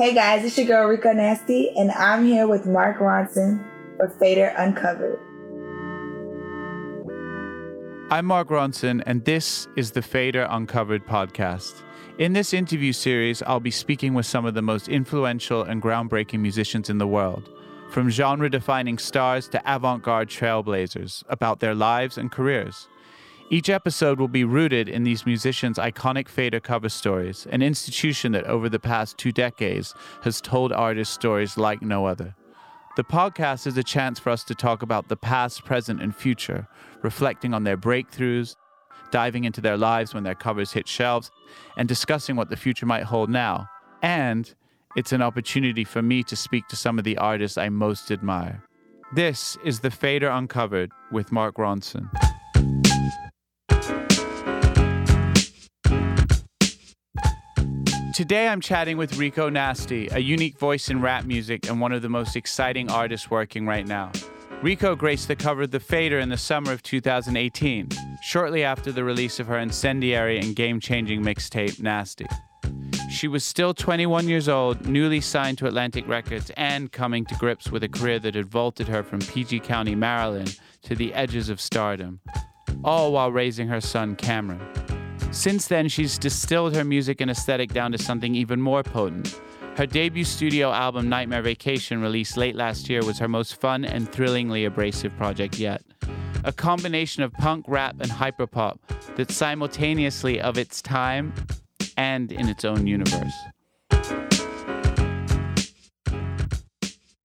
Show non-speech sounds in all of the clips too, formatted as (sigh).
Hey guys, it's your girl Rico Nasty, and I'm here with Mark Ronson for Fader Uncovered. I'm Mark Ronson, and this is the Fader Uncovered podcast. In this interview series, I'll be speaking with some of the most influential and groundbreaking musicians in the world, from genre defining stars to avant garde trailblazers, about their lives and careers. Each episode will be rooted in these musicians' iconic Fader cover stories, an institution that over the past two decades has told artists stories like no other. The podcast is a chance for us to talk about the past, present, and future, reflecting on their breakthroughs, diving into their lives when their covers hit shelves, and discussing what the future might hold now. And it's an opportunity for me to speak to some of the artists I most admire. This is The Fader Uncovered with Mark Ronson. Today I'm chatting with Rico Nasty, a unique voice in rap music and one of the most exciting artists working right now. Rico graced the cover of The Fader in the summer of 2018, shortly after the release of her incendiary and game changing mixtape, Nasty. She was still 21 years old, newly signed to Atlantic Records, and coming to grips with a career that had vaulted her from PG County, Maryland, to the edges of stardom, all while raising her son, Cameron. Since then, she's distilled her music and aesthetic down to something even more potent. Her debut studio album, Nightmare Vacation, released late last year, was her most fun and thrillingly abrasive project yet. A combination of punk, rap, and hyperpop that's simultaneously of its time and in its own universe.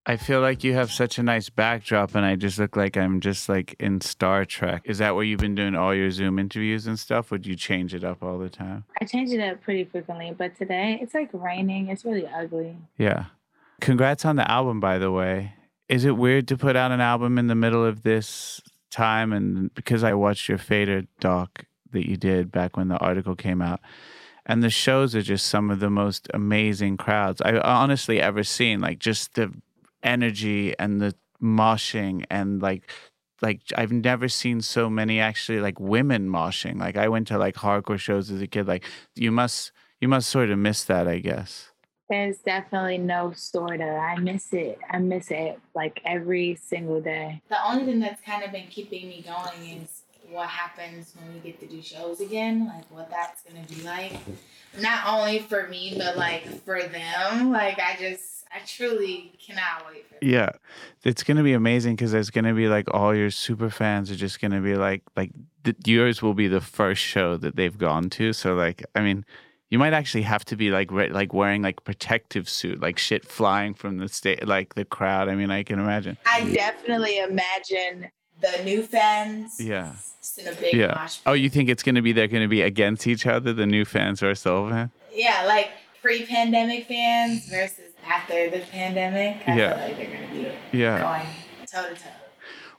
I feel like you have such a nice backdrop, and I just look like I'm just like in Star Trek. Is that where you've been doing all your Zoom interviews and stuff? Would you change it up all the time? I change it up pretty frequently, but today it's like raining. It's really ugly. Yeah. Congrats on the album, by the way. Is it weird to put out an album in the middle of this time? And because I watched your Fader doc that you did back when the article came out, and the shows are just some of the most amazing crowds I've uh, honestly ever seen. Like just the energy and the moshing and like like I've never seen so many actually like women moshing. Like I went to like hardcore shows as a kid. Like you must you must sort of miss that, I guess. There's definitely no sort of. I miss it. I miss it like every single day. The only thing that's kind of been keeping me going is what happens when we get to do shows again, like what that's gonna be like. Not only for me, but like for them. Like I just I truly cannot wait for Yeah. It's going to be amazing because there's going to be like all your super fans are just going to be like, like the, yours will be the first show that they've gone to. So, like, I mean, you might actually have to be like re- like wearing like protective suit, like shit flying from the state, like the crowd. I mean, I can imagine. I definitely imagine the new fans. Yeah. In a big Yeah. Oh, you think it's going to be they're going to be against each other, the new fans or Sullivan? Yeah, like pre-pandemic fans versus after the pandemic. I Yeah. feel like they're gonna be Yeah. going toe to toe.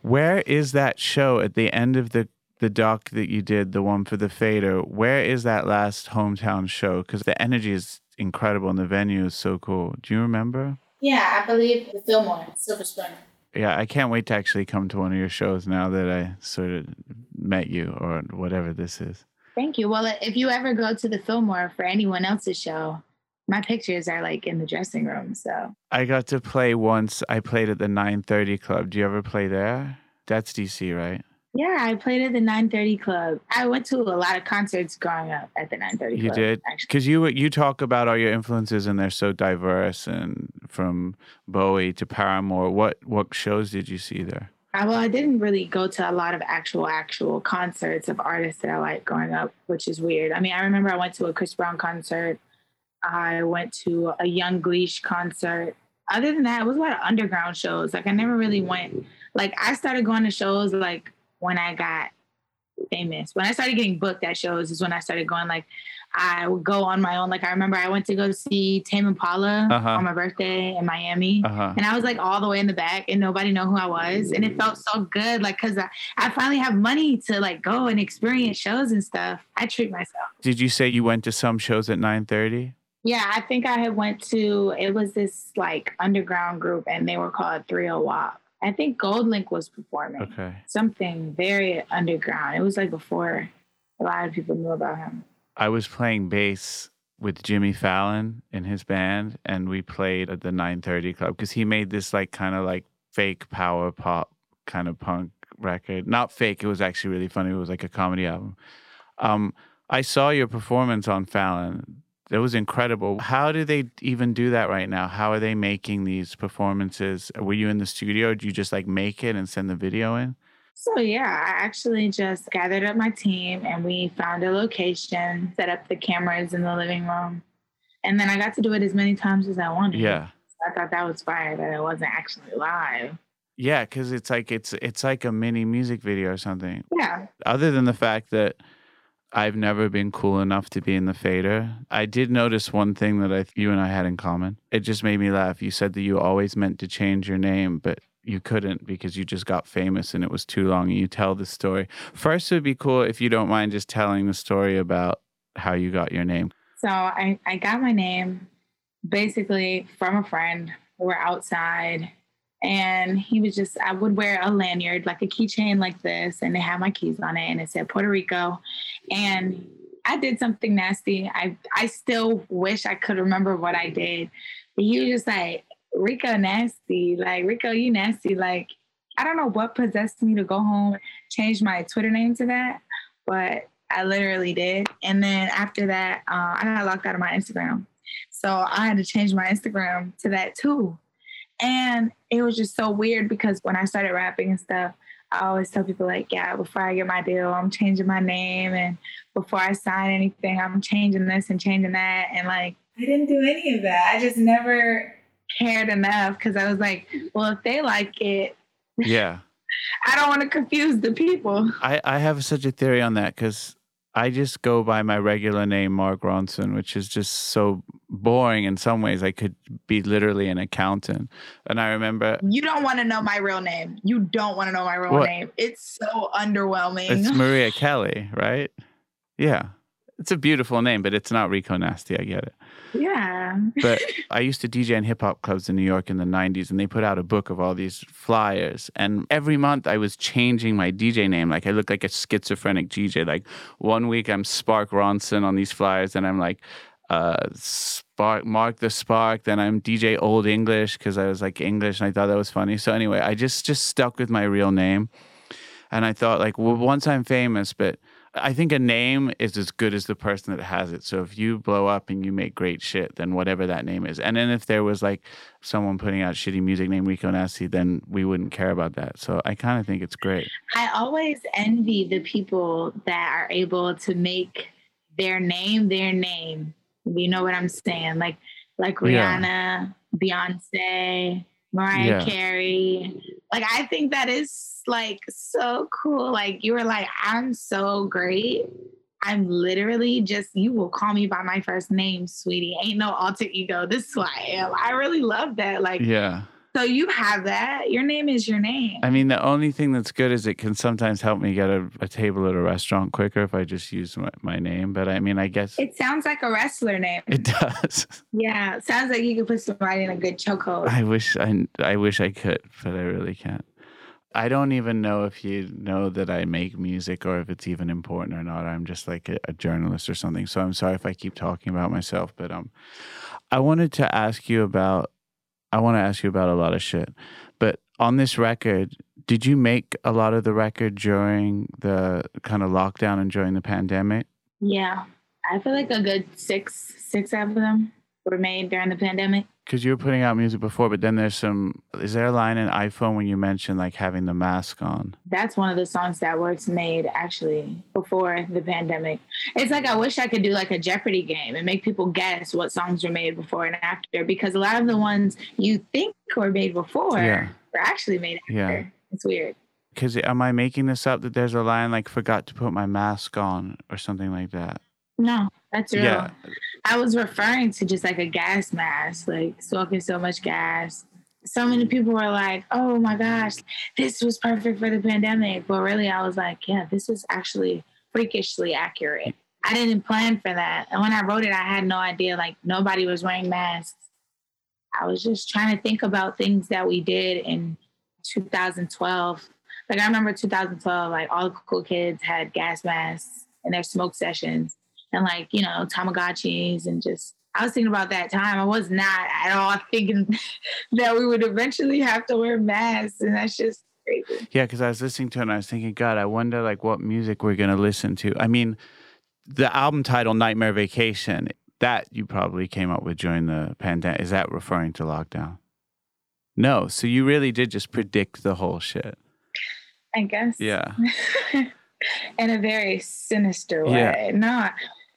Where is that show at the end of the the doc that you did, the one for the Fader? Where is that last hometown show? Because the energy is incredible and the venue is so cool. Do you remember? Yeah, I believe the Fillmore, Silver Spring. Yeah, I can't wait to actually come to one of your shows now that I sort of met you or whatever this is. Thank you. Well, if you ever go to the Fillmore for anyone else's show, my pictures are like in the dressing room. So I got to play once. I played at the 930 Club. Do you ever play there? That's DC, right? yeah, I played at the 930 Club. I went to a lot of concerts growing up at the 930 You Club. You did? Because you you talk about all your influences and they're so diverse and from Bowie to Paramore. What what shows did you see there? Uh, well, I didn't really go to a lot of actual, actual concerts of artists that I like growing up, which is weird. I mean, I remember I went to a Chris Brown concert. I went to a Young Gleesh concert. Other than that, it was a lot of underground shows. Like I never really went. Like I started going to shows like when I got famous. When I started getting booked at shows is when I started going. Like I would go on my own. Like I remember I went to go see Tame Impala Uh-huh. on my birthday in Miami. Uh huh. And I was like all the way in the back and nobody know who I was. And it felt so good. Like, cause I, I finally have money to like go and experience shows and stuff. I treat myself. Did you say you went to some shows at 930? Yeah. I think I had went to, it was this like underground group and they were called 30 WAP. I think GoldLink was performing Okay. something very underground. It was like before a lot of people knew about him. I was playing bass with Jimmy Fallon in his band, and we played at the 930 Club because he made this like kind of like fake power pop kind of punk record. Not fake; it was actually really funny. It was like a comedy album. Um, I saw your performance on Fallon. It was incredible. How do they even do that right now? How are they making these performances? Were you in the studio? Do you just like make it and send the video in? So yeah, I actually just gathered up my team and we found a location, set up the cameras in the living room, and then I got to do it as many times as I wanted. Yeah. I thought that was fire that it wasn't actually live. Yeah, because it's like it's it's like a mini music video or something. Yeah. Other than the fact that I've never been cool enough to be in the fader. I did notice one thing that I you and I had in common. It just made me laugh. You said that you always meant to change your name, but you couldn't because you just got famous and it was too long. And you tell the story. First, it would be cool if you don't mind just telling the story about how you got your name. So I, I got my name basically from a friend. We were outside and he was just, I would wear a lanyard, like a keychain like this, and it had my keys on it and it said Puerto Rico. And I did something nasty. I, I still wish I could remember what I did. But he was just like, Rico nasty. Like, Rico, you nasty. Like, I don't know what possessed me to go home, change my Twitter name to that, but I literally did. And then after that, uh, I got locked out of my Instagram. So I had to change my Instagram to that too. And it was just so weird because when I started rapping and stuff, I always tell people like, yeah, before I get my deal, I'm changing my name, and before I sign anything, I'm changing this and changing that, and like I didn't do any of that. I just never cared enough because I was like, well, if they like it, Yeah. (laughs) I don't want to confuse the people. I, I have such a theory on that because I just go by my regular name, Mark Ronson, which is just so boring in some ways. I could be literally an accountant. And I remember You don't want to know my real name. You don't want to know my real What? name. It's so underwhelming. it's (laughs) Maria Kelly, right? Yeah. It's a beautiful name, but it's not Rico Nasty. I get it. Yeah. But I used to DJ in hip hop clubs in New York in the 90s, and they put out a book of all these flyers. And every month I was changing my DJ name. Like I look like a schizophrenic DJ. Like one week I'm Spark Ronson on these flyers, and I'm like, uh, Spark, Mark the Spark. Then I'm DJ Old English because I was like English and I thought that was funny. So anyway, I just just stuck with my real name, and I thought like, well, once I'm famous, but I think a name is as good as the person that has it. So if you blow up and you make great shit, then whatever that name is. And then if there was like someone putting out shitty music named Rico Nasty, then we wouldn't care about that. So I kind of think it's great. I always envy the people that are able to make their name their name. You know what I'm saying? Like like Yeah. Rihanna, Beyonce, Mariah Yeah. Carey. Like I think that is like so cool. Like you were like, I'm so great. I'm literally just you will call me by my first name, sweetie. Ain't no alter ego. This is who I am. I really love that. Like Yeah. So you have that. Your name is your name. I mean, the only thing that's good is it can sometimes help me get a, a table at a restaurant quicker if I just use my, my name. But I mean, I guess It sounds like a wrestler name. it does. (laughs) Yeah, sounds like you could put somebody in a good chokehold. I wish I, I wish I could, but I really can't. I don't even know if you know that I make music or if it's even important or not. I'm just like a, a journalist or something. So I'm sorry if I keep talking about myself, but um, I wanted to ask you about. I want to ask you about a lot of shit, but on this record, did you make a lot of the record during the kind of lockdown and during the pandemic? Yeah, I feel like a good six six of them were made during the pandemic. Because you were putting out music before, but then there's some. Is there a line in iPhone when you mention like having the mask on? That's one of the songs that was made actually before the pandemic. It's like I wish I could do like a Jeopardy game and make people guess what songs were made before and after because a lot of the ones you think were made before Yeah. were actually made after. Yeah. It's weird. Because am I making this up that there's a line like forgot to put my mask on or something like that? No, that's real. Yeah. I was referring to just like a gas mask, like smoking so much gas. So many people were like, oh my gosh, this was perfect for the pandemic. But really, I was like, yeah, this is actually freakishly accurate. I didn't plan for that. And when I wrote it, I had no idea, like, nobody was wearing masks. I was just trying to think about things that we did in 2012. Like, I remember 2012, like, all the cool kids had gas masks in their smoke sessions. And like, you know, Tamagotchis and just I was thinking about that time. I was not at all (laughs) thinking that we would eventually have to wear masks, and that's just crazy. Yeah, because I was listening to it and I was thinking, God, I wonder like what music we're gonna listen to. I mean, the album title "Nightmare Vacation" that you probably came up with during the pandemic. Is that referring to lockdown? No. So you really did just predict the whole shit. I guess. Yeah. (laughs) In a very sinister way. Yeah. No,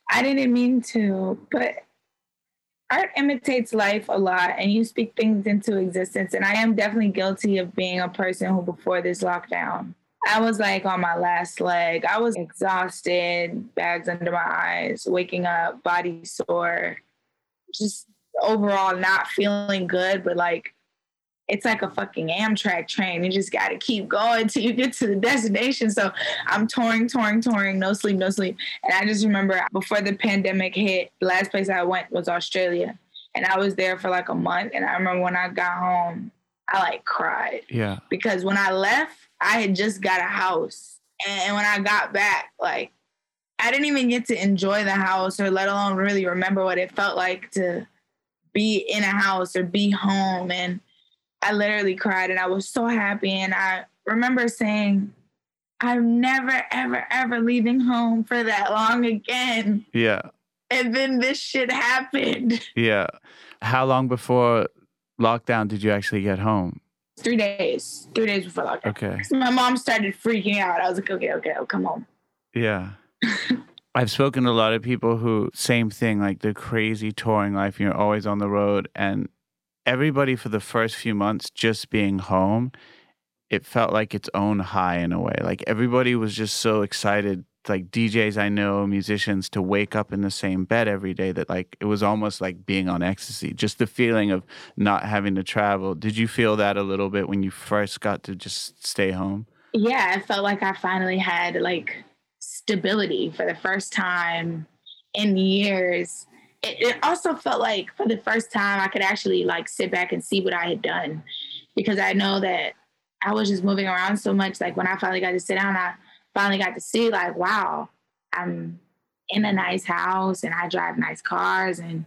I didn't mean to, but art imitates life a lot and you speak things into existence. And I am definitely guilty of being a person who, before this lockdown, I was like on my last leg. I was exhausted, bags under my eyes, waking up, body sore, just overall not feeling good, but like it's like a fucking Amtrak train. You just got to keep going till you get to the destination. So I'm touring, touring, touring, no sleep, no sleep. And I just remember before the pandemic hit, the last place I went was Australia. And I was there for like a month. And I remember when I got home, I like cried. Yeah. Because when I left, I had just got a house. And when I got back, like, I didn't even get to enjoy the house or let alone really remember what it felt like to be in a house or be home. And I literally cried and I was so happy. And I remember saying, I'm never, ever, ever leaving home for that long again. Yeah. And then this shit happened. Yeah. How long before lockdown did you actually get home? Three days, three days before lockdown. Okay. So my mom started freaking out. I was like, okay, okay, I'll come home. Yeah. (laughs) I've spoken to a lot of people who same thing, like the crazy touring life. You're always on the road, and everybody for the first few months just being home, it felt like its own high in a way. Like everybody was just so excited. Like DJs I know, musicians, to wake up in the same bed every day that like it was almost like being on ecstasy. Just the feeling of not having to travel. Did you feel that a little bit when you first got to just stay home? Yeah, I felt like I finally had like stability for the first time in years. It, it also felt like for the first time I could actually like sit back and see what I had done because I know that I was just moving around so much. Like when I finally got to sit down, I finally got to see like, wow, I'm in a nice house and I drive nice cars and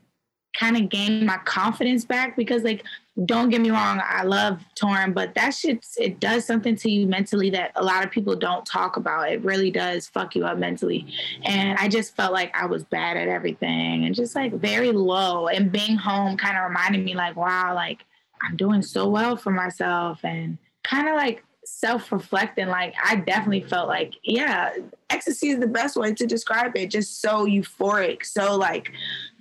kind of gain my confidence back because like don't get me wrong i love touring but that shit it does something to you mentally that a lot of people don't talk about. It really does fuck you up mentally. And i just felt like i was bad at everything and just like very low. And being home kind of reminded me like wow like i'm doing so well for myself. And kind of like self-reflecting like i definitely felt like yeah ecstasy is the best way to describe it just so euphoric so like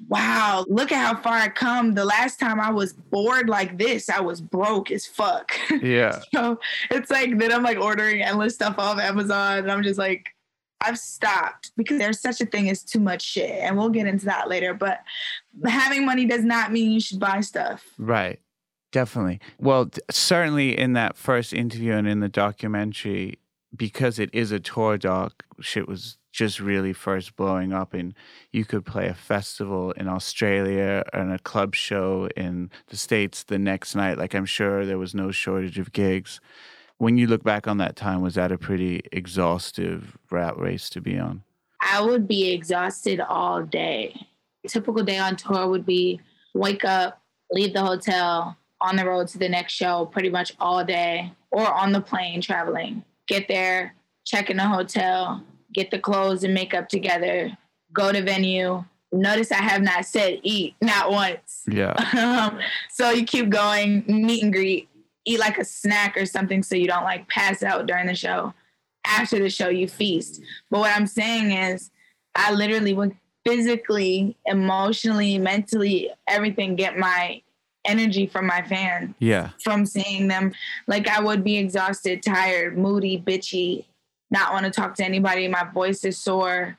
wow look at how far i come the last time i was bored like this i was broke as fuck (laughs) Yeah. so it's like then i'm like ordering endless stuff off amazon and i'm just like I've stopped because there's such a thing as too much shit, and we'll get into that later. But having money does not mean you should buy stuff. Right. Definitely. Well, certainly in that first interview and in the documentary, because it is a tour doc, shit was just really first blowing up. And you could play a festival in Australia and a club show in the States the next night. Like, I'm sure there was no shortage of gigs. When you look back on that time, was that a pretty exhaustive rat race to be on? I would be exhausted all day. Typical day on tour would be wake up, leave the hotel, on the road to the next show pretty much all day, or on the plane traveling. Get there, check in the hotel, get the clothes and makeup together, go to venue. Notice I have not said eat, not once. Yeah. (laughs) Um, so you keep going, meet and greet, eat like a snack or something so you don't like pass out during the show. After the show, you feast. But what I'm saying is, I literally would physically, emotionally, mentally, everything get my energy from my fans Yeah. from seeing them. Like I would be exhausted, tired, moody, bitchy, not want to talk to anybody. My voice is sore.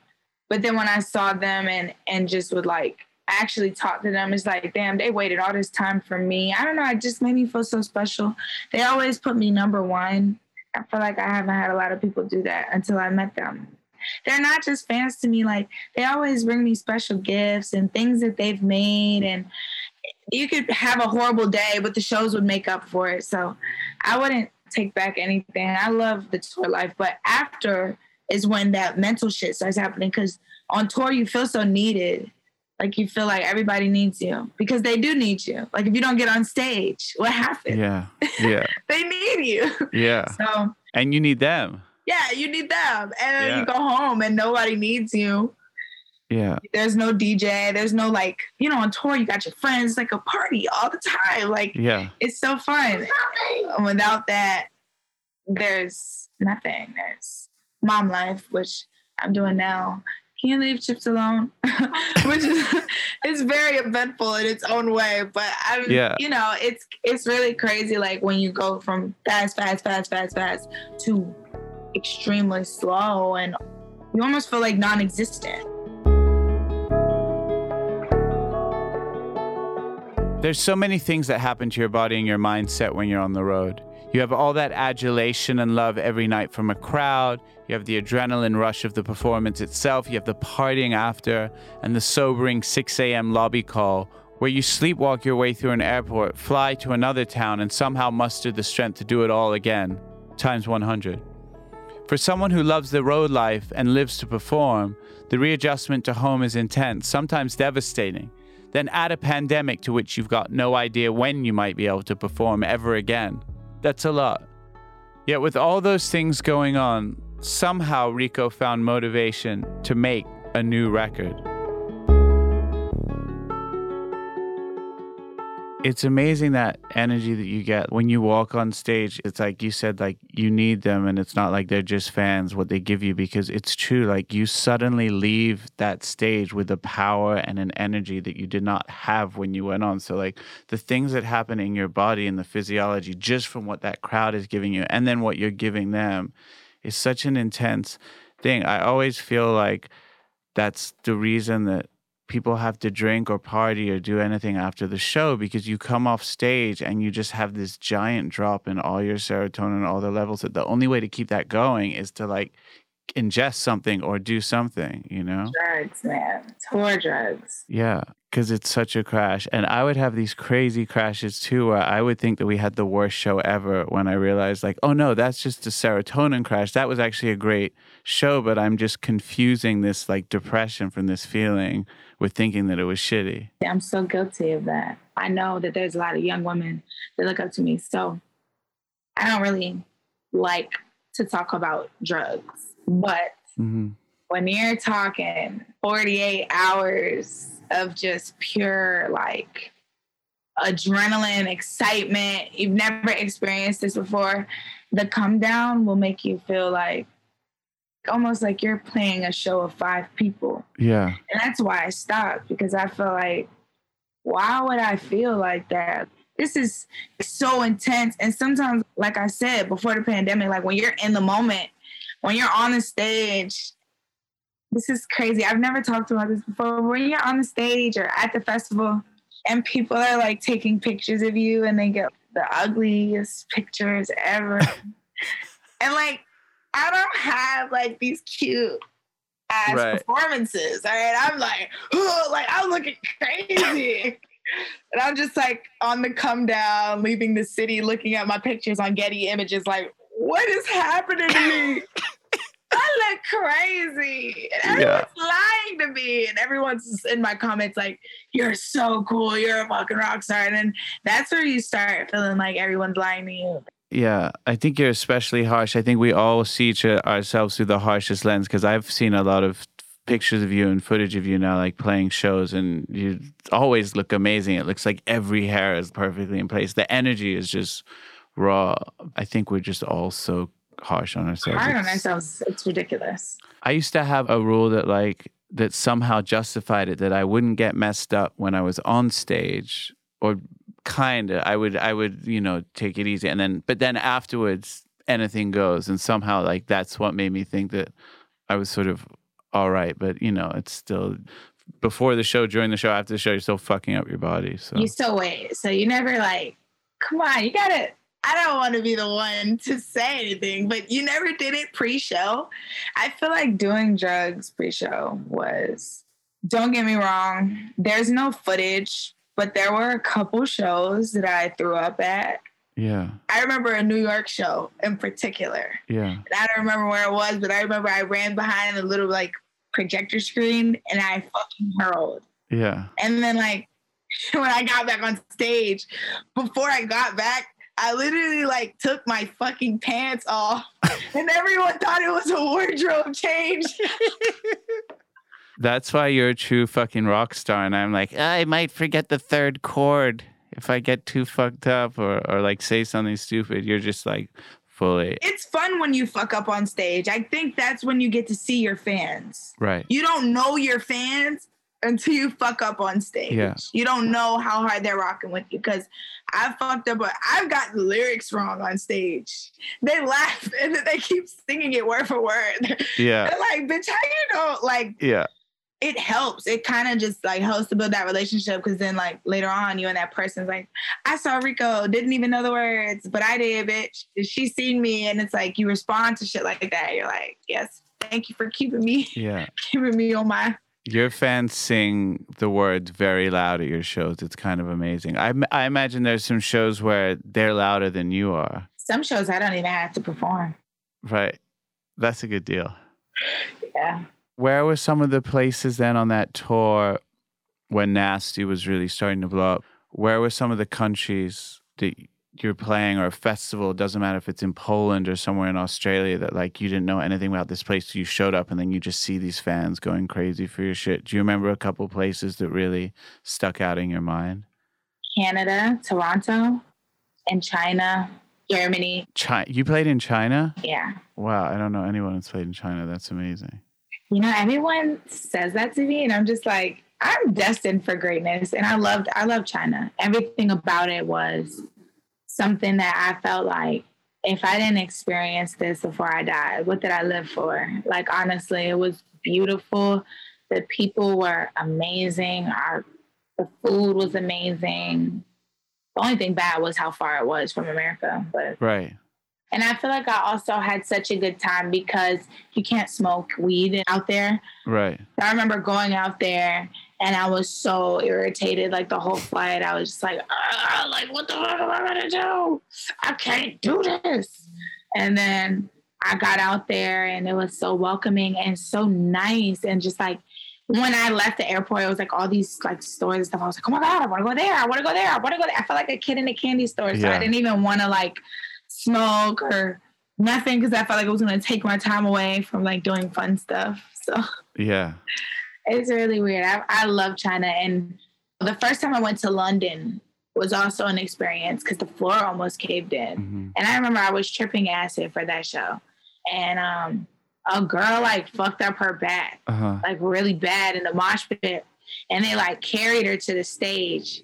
But then when I saw them and and just would like actually talk to them, it's like, damn, they waited all this time for me. I don't know. It just made me feel so special. They always put me number one. I feel like I haven't had a lot of people do that until I met them. They're not just fans to me. Like they always bring me special gifts and things that they've made and you could have a horrible day, but the shows would make up for it. So I wouldn't take back anything. I love the tour life, but after is when that mental shit starts happening because on tour you feel so needed. Like you feel like everybody needs you because they do need you. Like if you don't get on stage, what happens? Yeah. (laughs) Yeah. they need you. Yeah. (laughs) So And you need them. yeah, you need them. And then Yeah. you go home and nobody needs you. Yeah. There's no DJ. There's no like, you know, on tour you got your friends, it's like a party all the time. Like Yeah. it's so fun. And Without that, there's nothing. There's mom life, which I'm doing now. Can you leave chips alone? (laughs) which is (laughs) it's very eventful in its own way. But I'm Yeah. you know, it's it's really crazy like when you go from fast, fast, fast, fast, fast to extremely slow and you almost feel like non-existent. There's so many things that happen to your body and your mindset when you're on the road. You have all that adulation and love every night from a crowd. You have the adrenaline rush of the performance itself. You have the partying after and the sobering 6 a.m. lobby call where you sleepwalk your way through an airport, fly to another town, and somehow muster the strength to do it all again, times 100. For someone who loves the road life and lives to perform, the readjustment to home is intense, sometimes devastating. Then add a pandemic to which you've got no idea when you might be able to perform ever again. That's a lot. Yet, with all those things going on, somehow Rico found motivation to make a new record. It's amazing that energy that you get when you walk on stage. It's like you said, like you need them, and it's not like they're just fans, what they give you, because it's true. Like you suddenly leave that stage with a power and an energy that you did not have when you went on. So, like the things that happen in your body and the physiology just from what that crowd is giving you, and then what you're giving them is such an intense thing. I always feel like that's the reason that people have to drink or party or do anything after the show because you come off stage and you just have this giant drop in all your serotonin, all the levels. That the only way to keep that going is to like ingest something or do something, you know? Drugs, man. Tour drugs. Yeah, because it's such a crash. And I would have these crazy crashes too, where I would think that we had the worst show ever when I realized, like, oh no, that's just a serotonin crash. That was actually a great show, but I'm just confusing this like depression from this feeling with thinking that it was shitty. I'm so guilty of that. I know that there's a lot of young women that look up to me. So I don't really like to talk about drugs. But hmm when you're talking 48 hours of just pure like adrenaline, excitement, you've never experienced this before, the come down will make you feel like almost like you're playing a show of five people. Yeah. And that's why I stopped because I felt like, why would I feel like that? This is so intense. And sometimes, like I said before the pandemic, like when you're in the moment, when you're on the stage, this is crazy. I've never talked about this before. When you're on the stage or at the festival and people are like taking pictures of you and they get the ugliest pictures ever. (laughs) and like, I don't have like these cute ass Right. performances. All right. I'm like, oh, like I'm looking crazy. and I'm just like on the come down, leaving the city, looking at my pictures on Getty Images, like, what is happening to me? (laughs) I look crazy. And Yeah. everyone's lying to me. And everyone's in my comments like, you're so cool. You're a fucking rock star. And then that's where you start feeling like everyone's lying to you. Yeah, I think you're especially harsh. I think we all see each ourselves through the harshest lens because I've seen a lot of pictures of you and footage of you now, like playing shows, and you always look amazing. It looks like every hair is perfectly in place. The energy is just raw. I think we're just all so harsh on ourselves. Hard on ourselves. It's ridiculous. I used to have a rule that like that somehow justified it that I wouldn't get messed up when I was on stage or kind of I would I would you know take it easy and then but then afterwards anything goes and somehow like that's what made me think that I was sort of all right but you know it's still before the show during the show after the show you're still fucking up your body so You still wait. So you never like, come on, you gotta. I don't want to be the one (laughs) to say anything, but you never did it pre show. I feel like doing drugs pre show was, don't get me wrong, there's no footage, but there were a couple shows that I threw up at. yeah I remember a New York show in particular. yeah And I don't remember where it was, but I remember I ran behind a little like projector screen and I fucking hurled. Yeah. And then like (laughs) when I got back on stage, before I got back, I literally like took my fucking pants off (laughs) and everyone thought it was a wardrobe change. (laughs) That's why you're a true fucking rock star. And I'm like, I might forget the third chord if I get too fucked up or, or like say something stupid. You're just like fully. It's fun when you fuck up on stage. I think that's when you get to see your fans. Right. You don't know your fans until you fuck up on stage. Yeah. You don't know how hard they're rocking with you because I've fucked up, but I've got the lyrics wrong on stage. They laugh (laughs) and then they keep singing it word for word. Yeah. (laughs) They're like, bitch, how you know? Like, Yeah. It helps. It kind of just like helps to build that relationship because then, like, later on, you and that person's like, I saw Rico, didn't even know the words, but I did, bitch. She seen me. And it's like, you respond to shit like that. You're like, yes, thank you for keeping me, Yeah. (laughs) keeping me on my Your fans sing the words very loud at your shows. It's kind of amazing. I, I imagine there's some shows where they're louder than you are. some shows I don't even have to perform. Right. That's a good deal. Yeah. Where were some of the places then on that tour when Nasty was really starting to blow up? Where were some of the countries that you're playing or a festival? It doesn't matter if it's in Poland or somewhere in Australia that like you didn't know anything about this place. You showed up and then you just see these fans going crazy for your shit. Do you remember a couple places that really stuck out in your mind? Canada, Toronto, and China, Germany. China. You played in China? Yeah. Wow, I don't know anyone that's played in China. That's amazing. You know, everyone says that to me, and I'm just like, I'm destined for greatness. And I loved, I love China. Everything about it was something that I felt like if I didn't experience this before I died, what did I live for? Like honestly, it was beautiful. The people were amazing. Our the food was amazing. The only thing bad was how far it was from America, but Right. And I feel like I also had such a good time because you can't smoke weed out there. Right. I remember going out there and I was so irritated like the whole flight. I was just like, "Ah, like what the fuck am I gonna do? I can't do this. And then I got out there and it was so welcoming and so nice and just like when I left the airport, it was like all these like stores and stuff. I was like, oh my god, I want to go there. I want to go there. I want to go there. I felt like a kid in a candy store, so Yeah. I didn't even want to like smoke or nothing because I felt like it was gonna take my time away from like doing fun stuff. So Yeah. it's really weird. I, I love China, and the first time I went to London was also an experience because the floor almost caved in. hmm And I remember I was tripping acid for that show, and um, a girl like fucked up her back Uh huh. like really bad in the mosh pit, and they like carried her to the stage,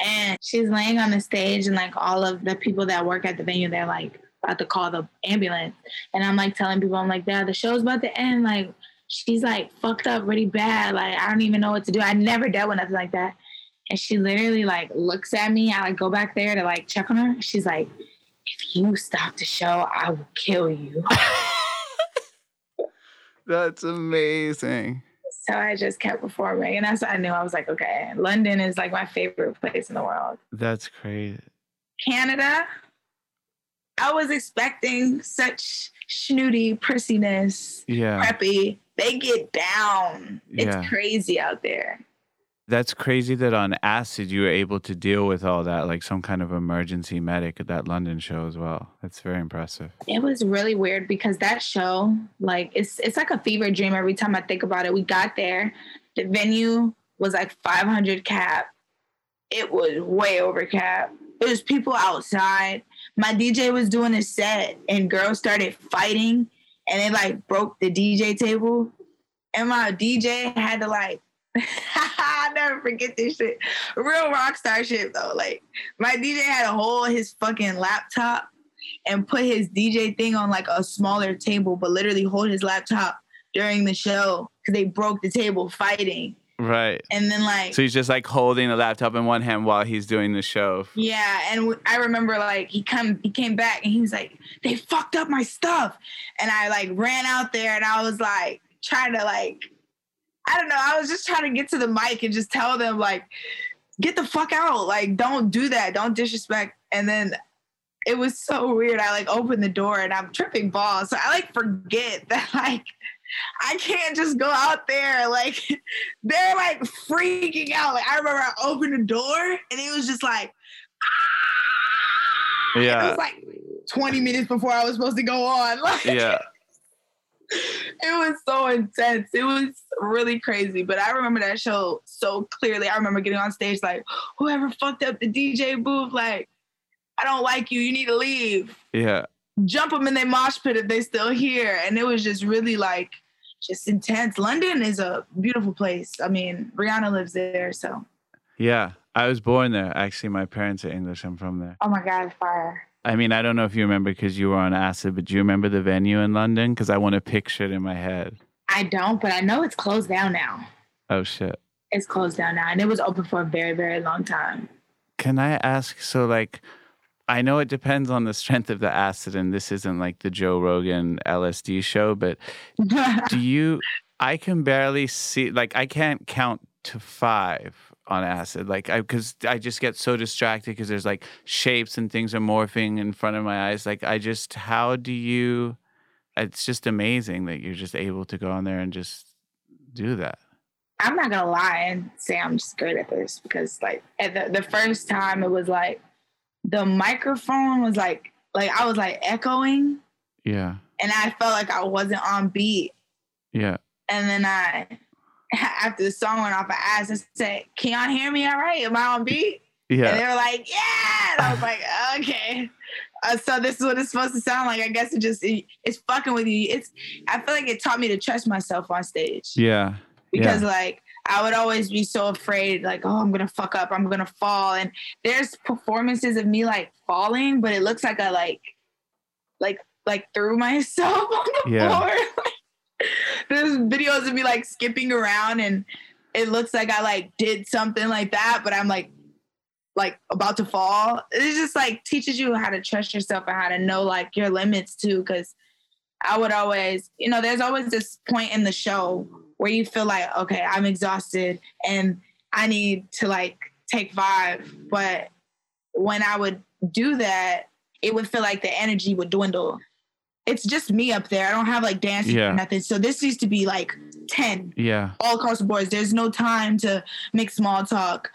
and she's laying on the stage, and like all of the people that work at the venue, they're like about to call the ambulance, and I'm like telling people, I'm like, yeah, the show's about to end, like she's like fucked up really bad, like I don't even know what to do. I never dealt with nothing like that. And she literally like looks at me. I like go back there to like check on her. She's like, if you stop the show, I will kill you. (laughs) That's amazing. So I just kept performing. And that's what I knew. I was like, okay, London is like my favorite place in the world. That's crazy. Canada, I was expecting such snooty prissiness, Yeah. preppy. They get down. Yeah. It's crazy out there. That's crazy that on acid you were able to deal with all that, like some kind of emergency medic at that London show as well. That's very impressive. It was really weird because that show, like, it's it's like a fever dream every time I think about it. We got there, the venue was like 500 cap. It was way over cap. It was people outside. My DJ was doing a set, and girls started fighting, and it like broke the DJ table. And my DJ had to like, I'll never forget this shit. Real rock star shit though. Like my DJ had to hold his fucking laptop and put his DJ thing on like a smaller table, but literally hold his laptop during the show because they broke the table fighting. Right. And then like So he's just like holding the laptop in one hand while he's doing the show. yeah, and w- I remember like he come he came back and he was like they fucked up my stuff, and I like ran out there and I was like trying to like I don't know I was just trying to get to the mic and just tell them like get the fuck out like don't do that don't disrespect and then it was so weird I like opened the door and I'm tripping balls so I like forget (laughs) that like I can't just go out there. Like (laughs) they're like freaking out. Like I remember I opened the door and it was just like, ah! Yeah. It was like 20 minutes before I was supposed to go on. (laughs) Like, Yeah. (laughs) it was so intense. It was really crazy. But I remember that show so clearly. I remember getting on stage like, whoever fucked up the DJ booth, like, I don't like you. You need to leave. Yeah. Jump them in their mosh pit if they still here. And it was just really like just intense. London is a beautiful place. I mean, Rihanna lives there, so Yeah. I was born there. Actually, my parents are English. I'm from there. oh my god, fire. I mean, I don't know if you remember because you were on acid, but do you remember the venue in London? Because I want to picture it in my head. I don't, but I know it's closed down now. Oh, shit. It's closed down now, and it was open for a very, very long time. Can I ask? So, like, I know it depends on the strength of the acid, and this isn't like the Joe Rogan LSD show, but (laughs) do you? I can barely see, like, I can't count to five on acid, like, I because I just get so distracted because there's like shapes and things are morphing in front of my eyes. Like, I just, how do you? It's just amazing that you're just able to go on there and just do that. I'm not gonna lie and say I'm just good at this because like at the, the first time it was like the microphone was like like I was like echoing Yeah, and I felt like I wasn't on beat. yeah, And then I (laughs) after the song went off, I asked and said, Can y'all hear me all right? Am I on beat? Yeah. And they were like, Yeah. And I was like, (laughs) okay. Uh, so this is what it's supposed to sound like. I guess it just it, it's fucking with you. It's I feel like it taught me to trust myself on stage yeah, because like I would always be so afraid, like, oh, I'm gonna fuck up, I'm gonna fall. And there's performances of me like falling, but it looks like I like, like, like threw myself (laughs) on the Yeah. floor. There's videos of me like skipping around, and it looks like I like did something like that, but I'm like, like about to fall. It just like teaches you how to trust yourself and how to know like your limits too, because. I would always, you know, there's always this point in the show where you feel like, okay, I'm exhausted and I need to like take five. But when I would do that, it would feel like the energy would dwindle. It's just me up there. I don't have like dancing Yeah. or nothing. So this used to be like 10 yeah, all across the board. There's no time to make small talk.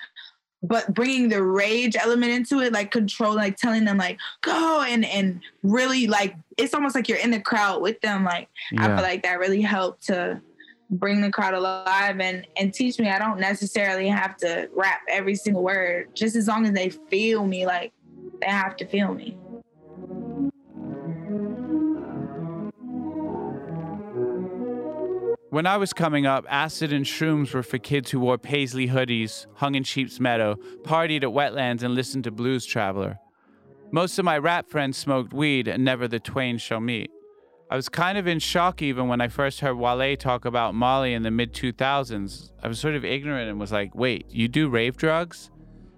But bringing the rage element into it, like control, like telling them like go and and really like it's almost like you're in the crowd with them. Like I feel like that really helped to bring the crowd alive and and teach me I don't necessarily have to rap every single word. Just as long as they feel me, like they have to feel me. When I was coming up, acid and shrooms were for kids who wore paisley hoodies, hung in Sheep's Meadow, partied at wetlands, and listened to Blues Traveler. Most of my rap friends smoked weed, and never the twain shall meet. I was kind of in shock even when I first heard Wale talk about Molly in the mid 2000s. I was sort of ignorant and was like, wait, you do rave drugs?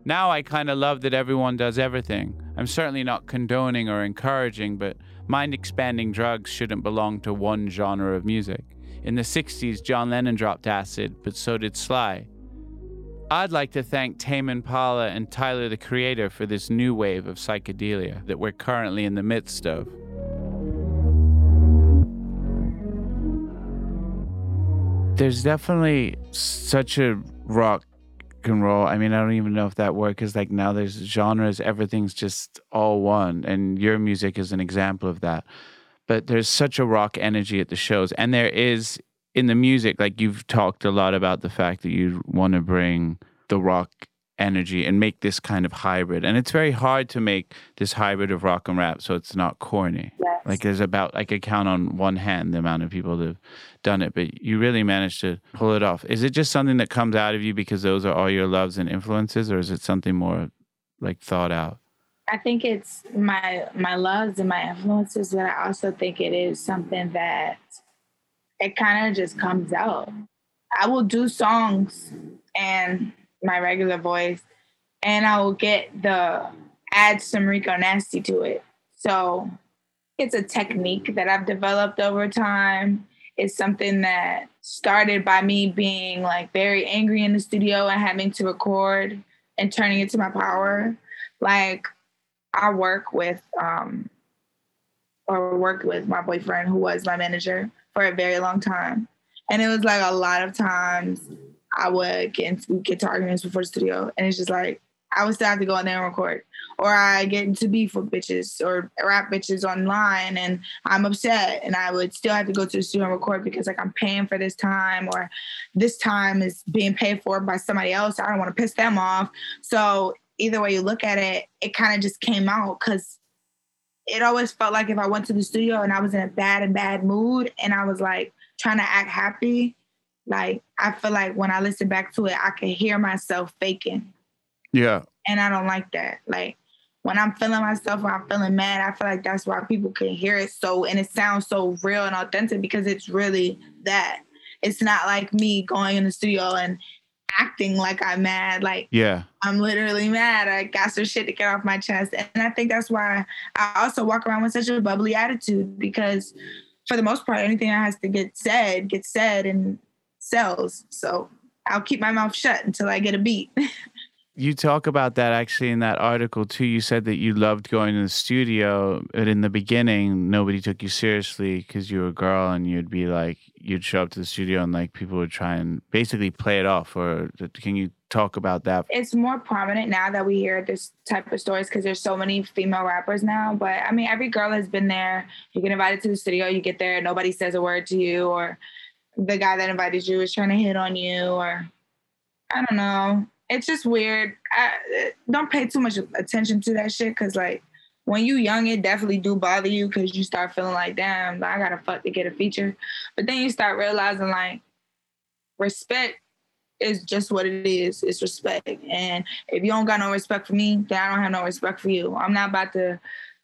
Now I kind of love that everyone does everything. I'm certainly not condoning or encouraging, but mind expanding drugs shouldn't belong to one genre of music. In the 60s, John Lennon dropped acid, but so did Sly. I'd like to thank Tame Impala and Tyler the Creator for this new wave of psychedelia that we're currently in the midst of. There's definitely such a rock and roll. I mean, I don't even know if that word is like now there's genres, everything's just all one, and your music is an example of that. But there's such a rock energy at the shows, and there is in the music. Like you've talked a lot about the fact that you want to bring the rock energy and make this kind of hybrid, and it's very hard to make this hybrid of rock and rap so it's not corny. Yes. Like there's about I could count on one hand the amount of people that have done it, but you really managed to pull it off. Is it just something that comes out of you because those are all your loves and influences, or is it something more like thought out? I think it's my my loves and my influences, but I also think it is something that it kind of just comes out. I will do songs and my regular voice, and I will get the add some Rico Nasty to it. So it's a technique that I've developed over time. It's something that started by me being like very angry in the studio and having to record and turning it to my power. Like I work with um or worked with my boyfriend who was my manager for a very long time. And it was like a lot of times I would get into get to arguments before the studio, and it's just like I would still have to go in there and record, or I get into beef with bitches or rap bitches online, and I'm upset, and I would still have to go to the studio and record because like I'm paying for this time, or this time is being paid for by somebody else. I don't want to piss them off. So either way you look at it, it kind of just came out because it always felt like if I went to the studio and I was in a bad and bad mood, and I was like trying to act happy like I feel like when I listen back to it, I can hear myself faking. Yeah. And I don't like that. Like when I'm feeling myself or I'm feeling mad, I feel like that's why people can hear it so and it sounds so real and authentic because it's really that. It's not like me going in the studio and acting like I'm mad. Like yeah, I'm literally mad. I got some shit to get off my chest. And I think that's why I also walk around with such a bubbly attitude because for the most part, anything that has to get said gets said and sells. So I'll keep my mouth shut until I get a beat. (laughs) you talk about that actually in that article too. You said that you loved going to the studio, but in the beginning, nobody took you seriously because you were a girl, and you'd be like, you'd show up to the studio, and like people would try and basically play it off. Or can you talk about that? It's more prominent now that we hear this type of stories because there's so many female rappers now. But I mean, every girl has been there. You get invited to the studio, you get there, nobody says a word to you, or the guy that invited you is trying to hit on you or I don't know. It's just weird. I don't pay too much attention to that shit because like when you young, it definitely do bother you because you start feeling like, damn, I gotta fuck to get a feature. But then you start realizing like respect is just what it is. It's respect. And if you don't got no respect for me, then I don't have no respect for you. I'm not about to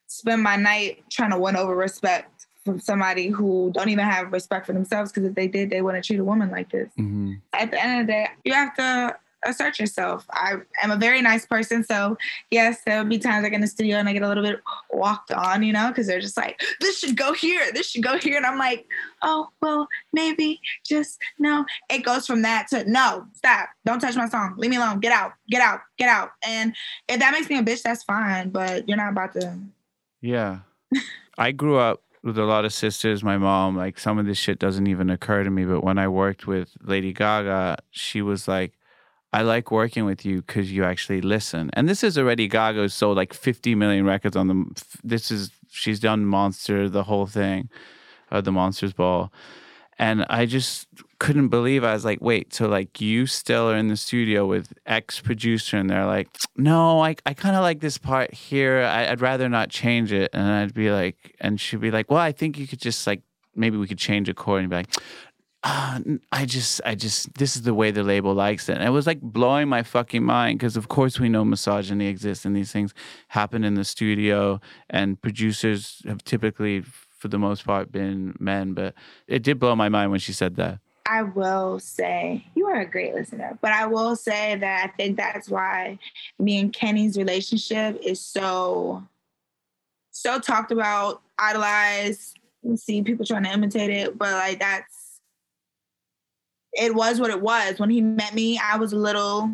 spend my night trying to win over respect from somebody who don't even have respect for themselves because if they did, they wouldn't treat a woman like this. Mm-hmm. At the end of the day, you have to assert yourself. I am a very nice person, so yes, there will be times I get in the studio and I get a little bit walked on, you know, because they're just like, "This should go here, this should go here," and I'm like, "Oh, well, maybe just no." It goes from that to no, stop, don't touch my song, leave me alone, get out, get out, get out. And if that makes me a bitch, that's fine, but you're not about to. Yeah, I grew up with a lot of sisters, my mom, like some of this shit doesn't even occur to me. But when I worked with Lady Gaga, she was like, I like working with you because you actually listen. And this is already Gaga sold like 50 million records on them. This is, she's done Monster, the whole thing, uh, the Monsters Ball. And I just couldn't believe I was like, wait, so like you still are in the studio with ex producer, and they're like, no, I, I kind of like this part here. I, would rather not change it. And I'd be like, and she'd be like, well, I think you could just like, maybe we could change a chord and be like, uh, I just, I just, this is the way the label likes it. And it was like blowing my fucking mind because, of course, we know misogyny exists and these things happen in the studio, and producers have typically, for the most part, been men. But it did blow my mind when she said that. I will say you are a great listener, but I will say that I think that's why me and Kenny's relationship is so so talked about, idolized. You see people trying to imitate it, but like that's it was what it was. When he met me, I was a little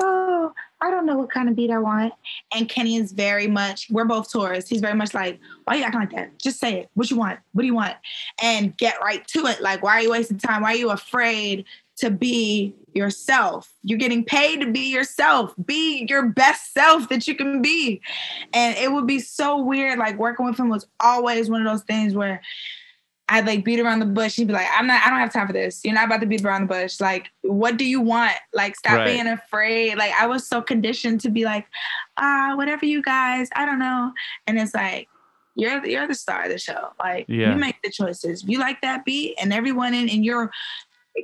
oh, I don't know what kind of beat I want. And Kenny is very much, we're both Taurus. He's very much like, why are you acting like that? Just say it. What you want? What do you want? And get right to it. Like, why are you wasting time? Why are you afraid to be yourself? You're getting paid to be yourself. Be your best self that you can be. And it would be so weird. Like working with him was always one of those things where I'd like beat around the bush. He'd be like, I'm not, I don't have time for this. You're not about to beat around the bush. Like, what do you want? Like, stop right. being afraid. Like, I was so conditioned to be like, ah, whatever you guys, I don't know. And it's like, you're you're the star of the show. Like, yeah. you make the choices. You like that beat, and everyone in, and you're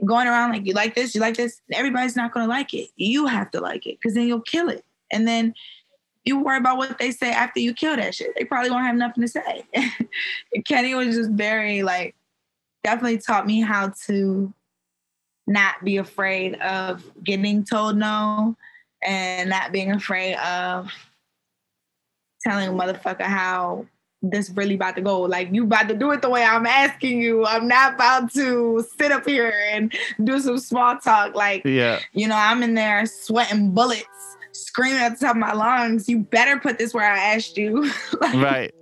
going around like, you like this, you like this. Everybody's not gonna like it. You have to like it, because then you'll kill it. And then you worry about what they say after you kill that shit. They probably won't have nothing to say. (laughs) Kenny was just very like definitely taught me how to not be afraid of getting told no and not being afraid of telling a motherfucker how this really about to go. Like you about to do it the way I'm asking you. I'm not about to sit up here and do some small talk. Like, yeah, you know, I'm in there sweating bullets screaming at the top of my lungs, you better put this where I asked you. (laughs) like, right.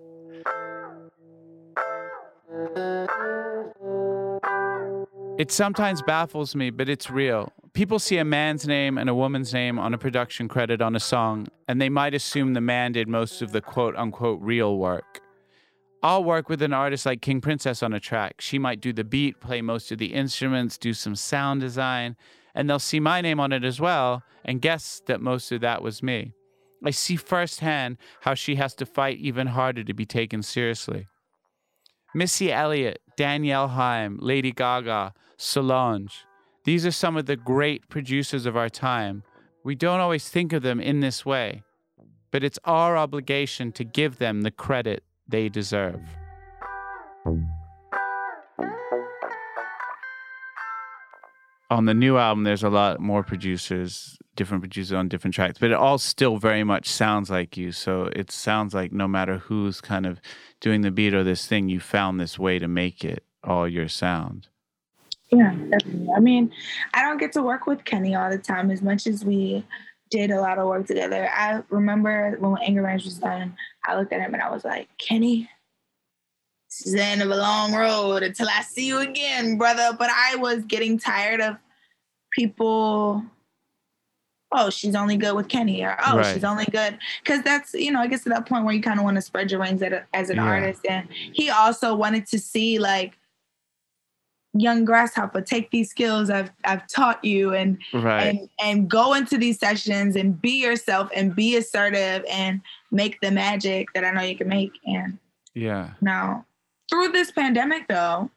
It sometimes baffles me, but it's real. People see a man's name and a woman's name on a production credit on a song, and they might assume the man did most of the quote unquote real work. I'll work with an artist like King Princess on a track. She might do the beat, play most of the instruments, do some sound design, and they'll see my name on it as well and guess that most of that was me. I see firsthand how she has to fight even harder to be taken seriously. Missy Elliott, Danielle Haim, Lady Gaga, Solange. These are some of the great producers of our time. We don't always think of them in this way, but it's our obligation to give them the credit they deserve. On the new album, there's a lot more producers, different producers on different tracks, but it all still very much sounds like you. So it sounds like no matter who's kind of doing the beat or this thing, you found this way to make it all your sound. Yeah, definitely. I mean, I don't get to work with Kenny all the time as much as we did a lot of work together. I remember when Anger Ranch was done, I looked at him and I was like, Kenny, this is the end of a long road until I see you again, brother. But I was getting tired of people. Oh, she's only good with Kenny, or oh, Right. she's only good because that's you know I guess to that point where you kind of want to spread your wings at a, as an Yeah. artist, and he also wanted to see like young grasshopper take these skills I've I've taught you and Right. and and go into these sessions and be yourself and be assertive and make the magic that I know you can make. And yeah. now through this pandemic though,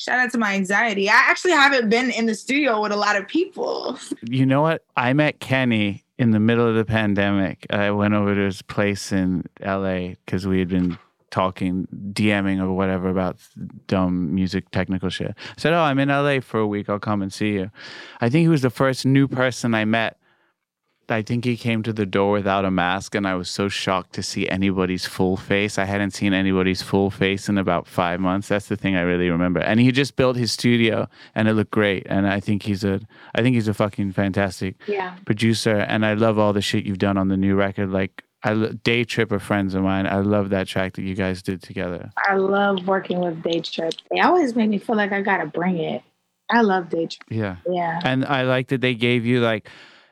shout out to my anxiety. I actually haven't been in the studio with a lot of people. You know what? I met Kenny in the middle of the pandemic. I went over to his place in LA because we had been talking, DMing or whatever about dumb music technical shit. I said, Oh, I'm in LA for a week. I'll come and see you. I think he was the first new person I met. I think he came to the door without a mask, and I was so shocked to see anybody's full face. I hadn't seen anybody's full face in about five months. That's the thing I really remember. And he just built his studio, and it looked great. And I think he's a, I think he's a fucking fantastic Yeah. producer. And I love all the shit you've done on the new record. Like I Day Trip are friends of mine. I love that track that you guys did together. I love working with Day Trip. They always make me feel like I gotta bring it. I love Day Trip. Yeah. Yeah. And I like that they gave you like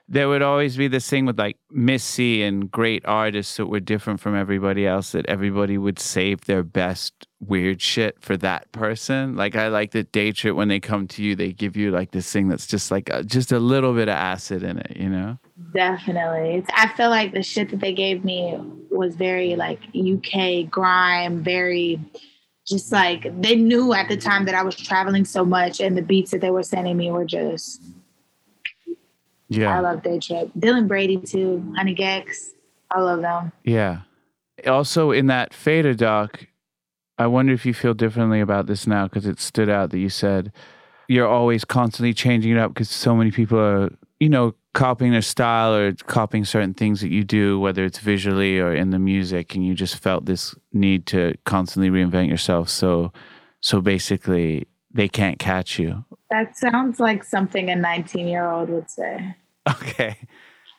there would always be this thing with like Missy and great artists that were different from everybody else that everybody would save their best weird shit for that person. Like I like that day trip when they come to you, they give you like this thing that's just like a, just a little bit of acid in it, you know? Definitely. I feel like the shit that they gave me was very like UK grime, very just like they knew at the time that I was traveling so much and the beats that they were sending me were just Yeah. I love Day Trip. Dylan Brady too, Honey Gex. I love them. Yeah. Also, in that Fader doc, I wonder if you feel differently about this now because it stood out that you said you're always constantly changing it up because so many people are, you know, copying their style or copying certain things that you do, whether it's visually or in the music, and you just felt this need to constantly reinvent yourself. So, so basically, they can't catch you. That sounds like something a 19 year old would say. Okay.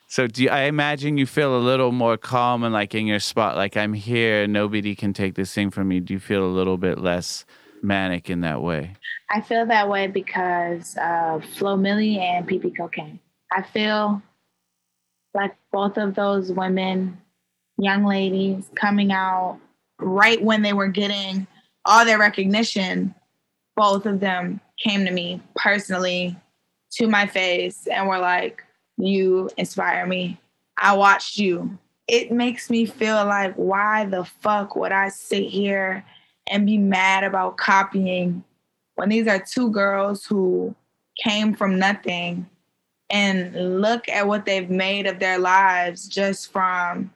So do you, I imagine you feel a little more calm and like in your spot, like I'm here, nobody can take this thing from me. Do you feel a little bit less manic in that way? I feel that way because of Flo Milli and PP Cocaine. I feel like both of those women, young ladies, coming out right when they were getting all their recognition, both of them came to me personally to my face and were like, You inspire me. I watched you. It makes me feel like, why the fuck would I sit here and be mad about copying when these are two girls who came from nothing and look at what they've made of their lives just from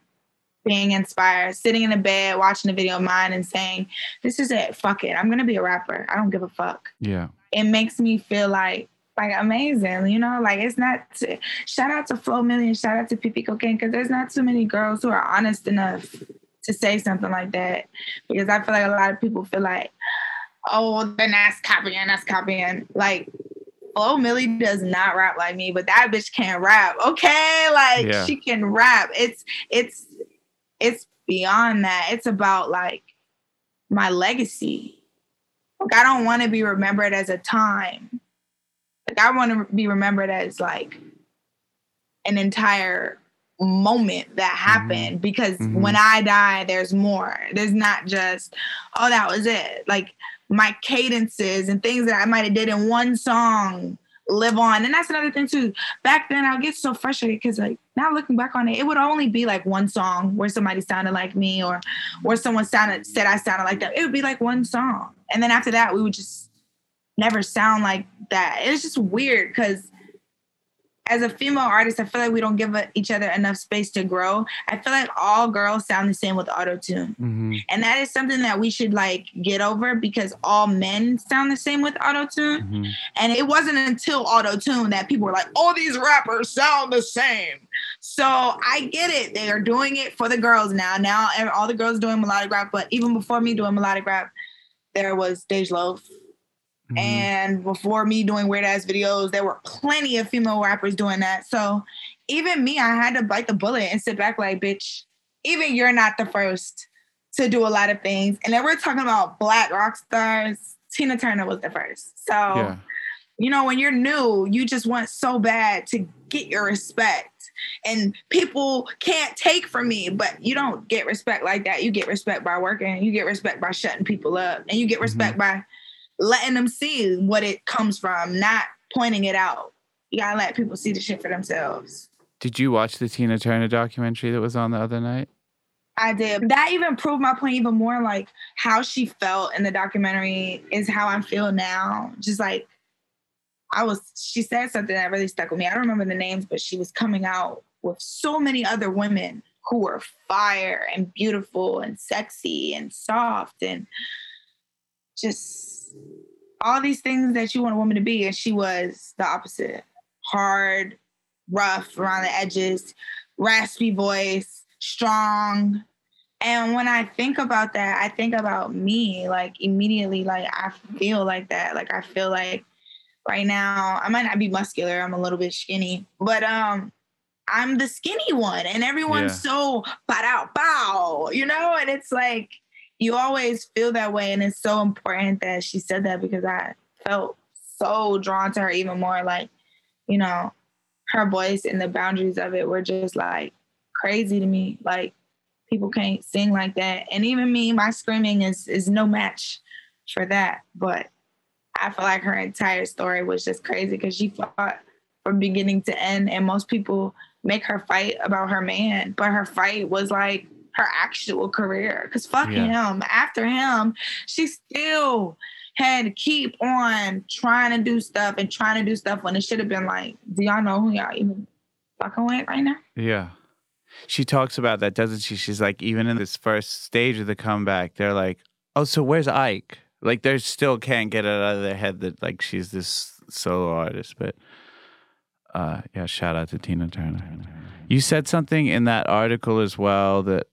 being inspired, sitting in a bed, watching a video of mine and saying, This is it, fuck it. I'm gonna be a rapper. I don't give a fuck. Yeah. It makes me feel like like amazing, you know, like it's not shout out to Flo Million, shout out to PP Cocaine, because there's not too many girls who are honest enough to say something like that. Because I feel like a lot of people feel like, oh, then that's copying, that's copying. Like Flo Milli does not rap like me, but that bitch can rap. Okay, like Yeah. she can rap. It's it's it's beyond that. It's about like my legacy. Like I don't want to be remembered as a time. Like I want to be remembered as like an entire moment that mm-hmm. happened mm-hmm. because mm-hmm. when I die, there's more. There's not just, oh, that was it. Like my cadences and things that I might have did in one song live on. And that's another thing too. Back then I get so frustrated because like now looking back on it, it would only be like one song where somebody sounded like me or where someone sounded said I sounded like that. It would be like one song. And then after that we would just never sound like that. It's just weird because as a female artist, I feel like we don't give each other enough space to grow. I feel like all girls sound the same with auto tune, mm-hmm. and that is something that we should like get over because all men sound the same with auto tune. Mm-hmm. And it wasn't until auto tune that people were like, "All these rappers sound the same." So I get it; they are doing it for the girls now. Now all the girls doing melodic rap, but even before me doing melodic rap, there was Dej Loaf Mm-hmm. And before me doing weird ass videos, there were plenty of female rappers doing that. So even me, I had to bite the bullet and sit back like, bitch, even you're not the first to do a lot of things. And then we're talking about black rock stars. Tina Turner was the first. So, yeah. you know, when you're new, you just want so bad to get your respect. And people can't take from me, but you don't get respect like that. You get respect by working, you get respect by shutting people up, and you get respect mm-hmm. by letting them see what it comes from, not pointing it out. You gotta let people see the shit for themselves. Did you watch the Tina Turner documentary that was on the other night? I did. That even proved my point even more. Like how she felt in the documentary is how I feel now. Just like I was, she said something that really stuck with me. I don't remember the names, but she was coming out with so many other women who were fire and beautiful and sexy and soft and just all these things that you want a woman to be, and she was the opposite. Hard, rough around the edges, raspy voice, strong. And when I think about that, I think about me like immediately, like I feel like that. Like I feel like right now, I might not be muscular, I'm a little bit skinny, but um I'm the skinny one and everyone's yeah. so bow bow, you know? And it's like you always feel that way. And it's so important that she said that because I felt so drawn to her even more. Like, you know, her voice and the boundaries of it were just like crazy to me. Like people can't sing like that. And even me, my screaming is is no match for that. But I feel like her entire story was just crazy because she fought from beginning to end. And most people make her fight about her man, but her fight was like her actual career. Cause fuck yeah. him. After him, she still had to keep on trying to do stuff and trying to do stuff when it should have been like, do y'all know who y'all even fucking with right now? Yeah. She talks about that, doesn't she? She's like, even in this first stage of the comeback, they're like, oh, so where's Ike? Like, they still can't get it out of their head that like she's this solo artist. But uh, yeah, shout out to Tina Turner. You said something in that article as well that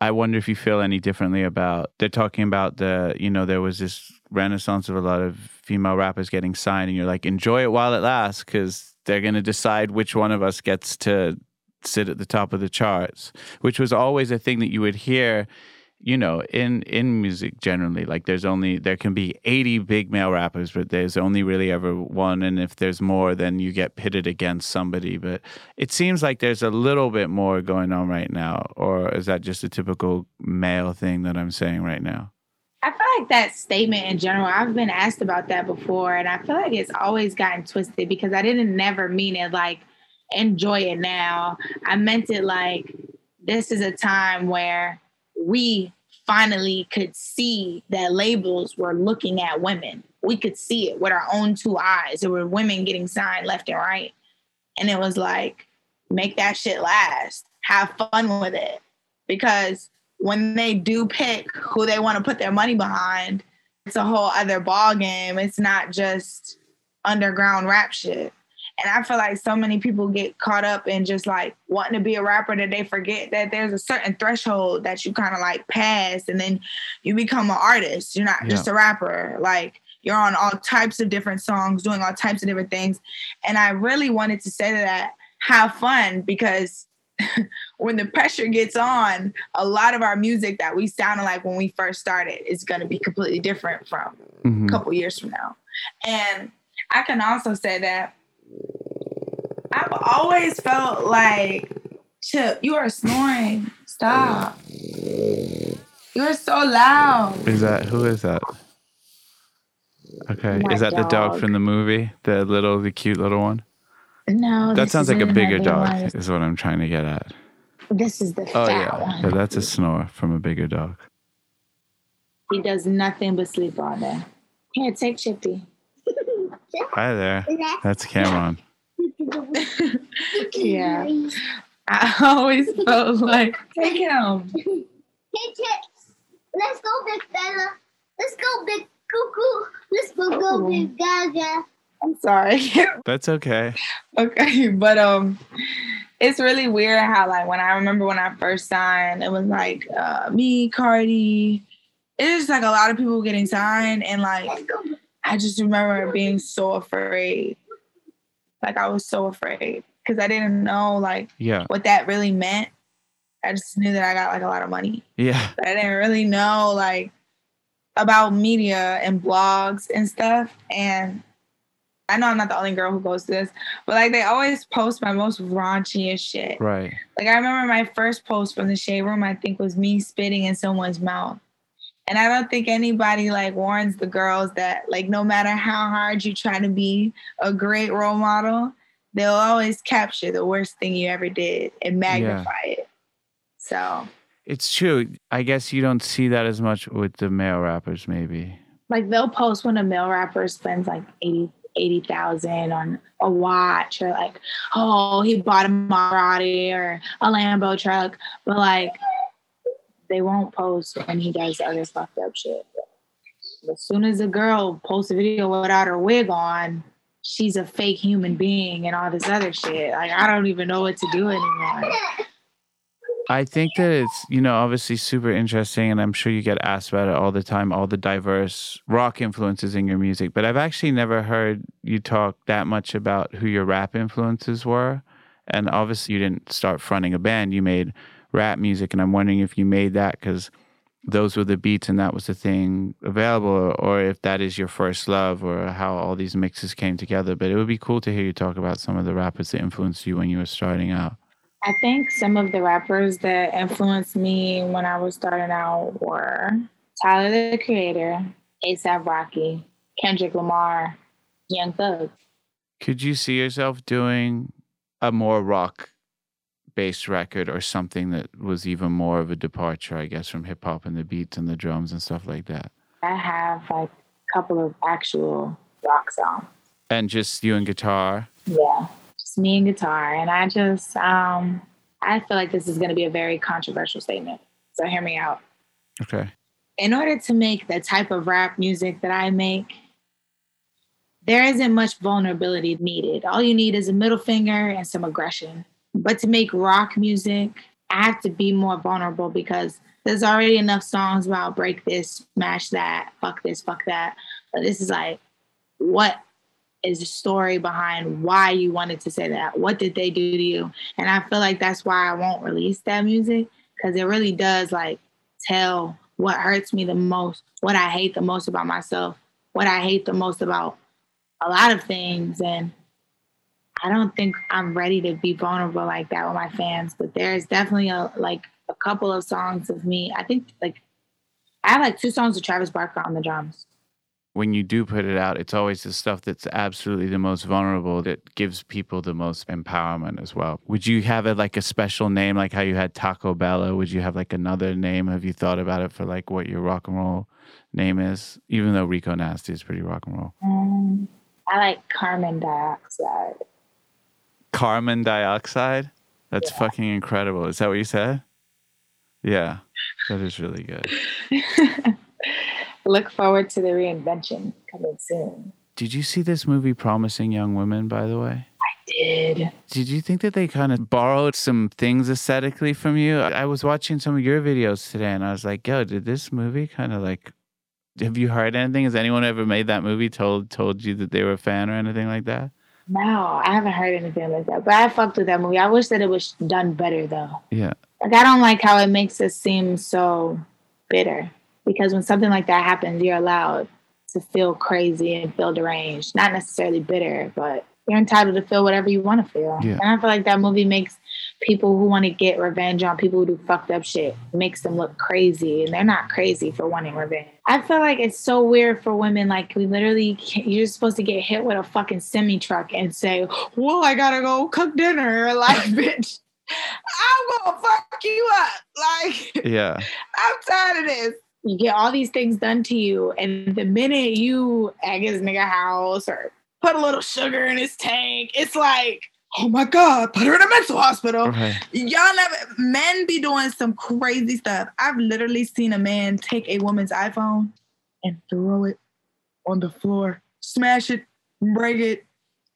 I wonder if you feel any differently about. They're talking about the, you know, there was this renaissance of a lot of female rappers getting signed, and you're like, enjoy it while it lasts, because they're going to decide which one of us gets to sit at the top of the charts, which was always a thing that you would hear you know, in in music generally, like there's only there can be 80 big male rappers, but there's only really ever one, and if there's more, then you get pitted against somebody. But it seems like there's a little bit more going on right now, or is that just a typical male thing that I'm saying right now? I feel like that statement in general, I've been asked about that before, and I feel like it's always gotten twisted because I didn't never mean it like enjoy it now. I meant it like this is a time where we finally could see that labels were looking at women. We could see it with our own two eyes. There were women getting signed left and right. And it was like, make that shit last. Have fun with it. Because when they do pick who they want to put their money behind, it's a whole other ball game. It's not just underground rap shit. And I feel like so many people get caught up in just like wanting to be a rapper that they forget that there's a certain threshold that you kind of like pass and then you become an artist. You're not yeah. just a rapper. Like you're on all types of different songs, doing all types of different things. And I really wanted to say that have fun because (laughs) when the pressure gets on, a lot of our music that we sounded like when we first started is going to be completely different from mm-hmm. a couple years from now. And I can also say that I've always felt like, Chip, you are snoring. Stop. You are so loud. Is that who is that? Okay, My is that dog. the dog from the movie? The little, the cute little one? No, that sounds like a bigger dog. Is what I'm trying to get at. This is the oh yeah, one. yeah, that's a snore from a bigger dog. He does nothing but sleep all day. Here, take Chippy. Hi there. That's Cameron. (laughs) yeah. I always felt like take him. Hey Chips, let's go, big fella. Let's go, big cuckoo. Let's go, go, big gaga. I'm sorry. (laughs) That's okay. okay, but um, it's really weird how like when I remember when I first signed, it was like uh, me, Cardi. It is like a lot of people getting signed, and like I just remember being so afraid. Like I was so afraid because I didn't know like yeah what that really meant. I just knew that I got like a lot of money. Yeah. But I didn't really know like about media and blogs and stuff. And I know I'm not the only girl who goes to this, but like they always post my most raunchiest shit. Right. Like I remember my first post from the shade room, I think was me spitting in someone's mouth. And I don't think anybody like warns the girls that like no matter how hard you try to be a great role model, they'll always capture the worst thing you ever did and magnify yeah. it. So it's true. I guess you don't see that as much with the male rappers, maybe. Like they'll post when a male rapper spends like 80 eighty thousand on a watch or like, oh, he bought a Maserati or a Lambo truck, but like they won't post when he does other fucked up shit. As soon as a girl posts a video without her wig on, she's a fake human being and all this other shit. Like I don't even know what to do anymore. I think that it's, you know, obviously super interesting, and I'm sure you get asked about it all the time, all the diverse rock influences in your music. But I've actually never heard you talk that much about who your rap influences were. And obviously, you didn't start fronting a band, you made rap music. And I'm wondering if you made that because those were the beats and that was the thing available, or if that is your first love, or how all these mixes came together. But it would be cool to hear you talk about some of the rappers that influenced you when you were starting out. I think some of the rappers that influenced me when I was starting out were Tyler the Creator, ASAP Rocky, Kendrick Lamar, Young Thug. Could you see yourself doing a more rock based record or something that was even more of a departure, I guess, from hip hop and the beats and the drums and stuff like that? I have like a couple of actual rock songs. And just you and guitar? Yeah just me and guitar. And I just, um, I feel like this is going to be a very controversial statement. So hear me out. Okay. In order to make the type of rap music that I make, there isn't much vulnerability needed. All you need is a middle finger and some aggression. But to make rock music, I have to be more vulnerable because there's already enough songs about break this, smash that, fuck this, fuck that. But this is like, what is the story behind why you wanted to say that. What did they do to you? And I feel like that's why I won't release that music because it really does like tell what hurts me the most, what I hate the most about myself, what I hate the most about a lot of things. And I don't think I'm ready to be vulnerable like that with my fans, but there's definitely a like a couple of songs of me. I think like I have like two songs with Travis Barker on the drums when you do put it out, it's always the stuff that's absolutely the most vulnerable that gives people the most empowerment as well. Would you have it like a special name, like how you had Tacobella? Would you have like another name? Have you thought about it for like what your rock and roll name is? Even though Rico Nasty is pretty rock and roll. Um, I like Carbon Dioxide. Carbon Dioxide? That's yeah. fucking incredible. Is that what you said? Yeah, that is really good. (laughs) look forward to the reinvention coming soon. Did you see this movie, Promising Young Women, by the way? I did. Did you think that they kind of borrowed some things aesthetically from you? I was watching some of your videos today and I was like, yo, did this movie kind of like have you heard anything? Has anyone ever made that movie told told you that they were a fan or anything like that? No, I haven't heard anything like that. But I fucked with that movie. I wish that it was done better though. Yeah. Like I don't like how it makes us seem so bitter. Because when something like that happens, you're allowed to feel crazy and feel deranged. Not necessarily bitter, but you're entitled to feel whatever you want to feel. Yeah. And I feel like that movie makes people who want to get revenge on people who do fucked up shit makes them look crazy and they're not crazy for wanting revenge. I feel like it's so weird for women. Like we literally, can't, you're supposed to get hit with a fucking semi truck and say, "Well, I gotta go cook dinner." (laughs) Like, bitch, I'm gonna fuck you up. Like, (laughs) Yeah. I'm tired of this. You get all these things done to you, and the minute you egg his nigga house or put a little sugar in his tank, it's like, oh my god, put her in a mental hospital. Right. Y'all never men be doing some crazy stuff. I've literally seen a man take a woman's iPhone and throw it on the floor, smash it, break it,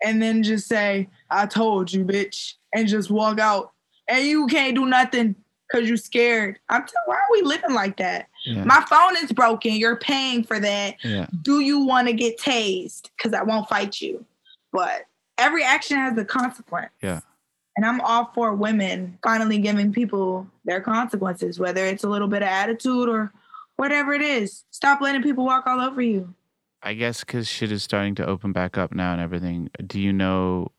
and then just say, I told you, bitch, and just walk out. And you can't do nothing because you're scared. I'm telling why are we living like that? Yeah. My phone is broken. You're paying for that. yeah. Do you want to get tased? Because I won't fight you. But every action has a consequence. Yeah. And I'm all for women finally giving people their consequences, whether it's a little bit of attitude or whatever it is. Stop letting people walk all over you. I guess because shit is starting to open back up now and everything. Do you know?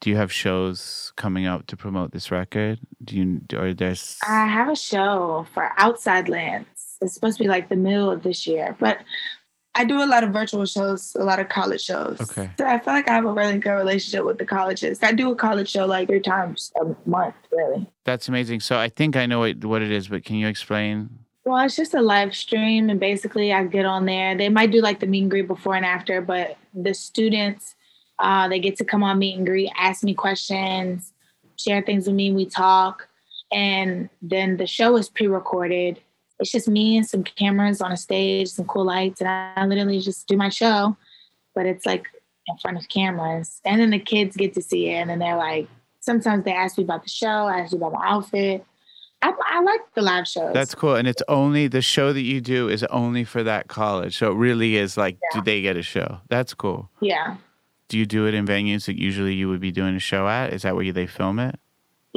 Do you have shows coming up to promote this record? Do you or there's? I have a show for Outside Lands. It's supposed to be like the middle of this year, but I do a lot of virtual shows, a lot of college shows. Okay. So I feel like I have a really good relationship with the colleges. I do a college show like three times a month, really. That's amazing. So I think I know what, what it is, but can you explain? Well, it's just a live stream, and basically, I get on there. They might do like the meet and greet before and after, but the students, uh, they get to come on meet and greet, ask me questions, share things with me. We talk, and then the show is pre-recorded. It's just me and some cameras on a stage, some cool lights, and I literally just do my show. But it's like in front of cameras, and then the kids get to see it, and then they're like, sometimes they ask me about the show, ask me about my outfit. I, I like the live shows. That's cool. And it's only the show that you do is only for that college. So it really is like, do they get a show? That's cool. yeah. Do you do it in venues that usually you would be doing a show at? Is that where they film it?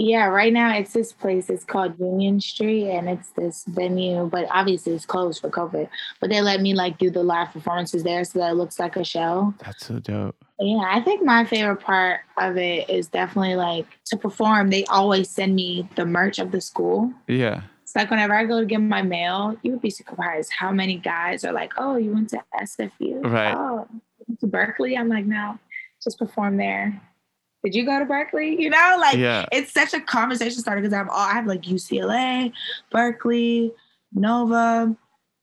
Yeah, right now it's this place. It's called Union Street, and it's this venue, but obviously it's closed for COVID. But they let me like do the live performances there, so that it looks like a show. That's so dope. Yeah, I think my favorite part of it is definitely like to perform. They always send me the merch of the school. Yeah. It's like whenever I go to get my mail, you would be surprised how many guys are like, "Oh, you went to SFU? Right. Oh, to Berkeley?" I'm like, "No, just perform there." Did you go to Berkeley? You know, like Yeah. it's such a conversation starter because I have all I have like UCLA, Berkeley, Nova,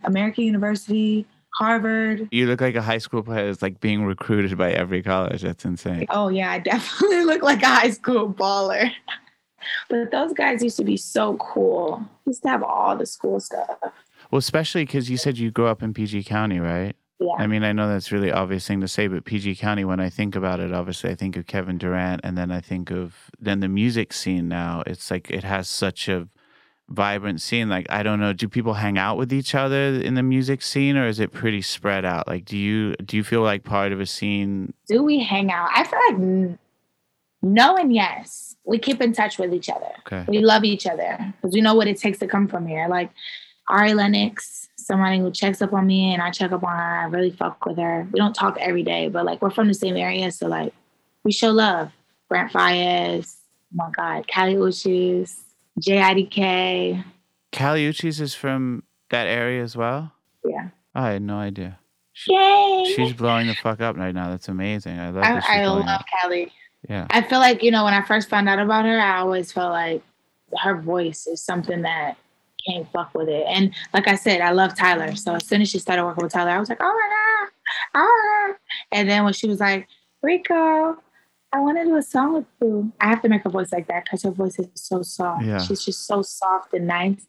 American University, Harvard. You look like a high school player that's like being recruited by every college. That's insane. Oh yeah, I (laughs) definitely look like a high school baller. But those guys used to be so cool. Used to have all the school stuff. Well, especially because you said you grew up in PG County, right? Yeah. I mean, I know that's really obvious thing to say, but PG County, when I think about it, obviously I think of Kevin Durant, and then I think of then the music scene. Now it's like it has such a vibrant scene. Like I don't know, do people hang out with each other in the music scene, or is it pretty spread out? Like, do you do you feel like part of a scene? Do we hang out? I feel like no and yes. We keep in touch with each other. Okay, We love each other because we know what it takes to come from here. Like Ari Lennox, somebody who checks up on me and I check up on her. I really fuck with her. We don't talk every day, but like we're from the same area, so like we show love. Brent Faiyaz, oh my God, Kali Uchis, JIDK. Kali Uchis is from that area as well. Yeah. I had no idea. She, Yay! she's blowing the fuck up right now. That's amazing. I love I, I love. Cali. Yeah. I feel like, you know, when I first found out about her, I always felt like her voice is something that can't fuck with it. And like I said, I love Tyler. So as soon as she started working with Tyler, I was like, oh my God, oh my God. And then when she was like, Rico, I want to do a song with you. I have to make her voice like that because her voice is so soft. Yeah. She's just so soft and nice.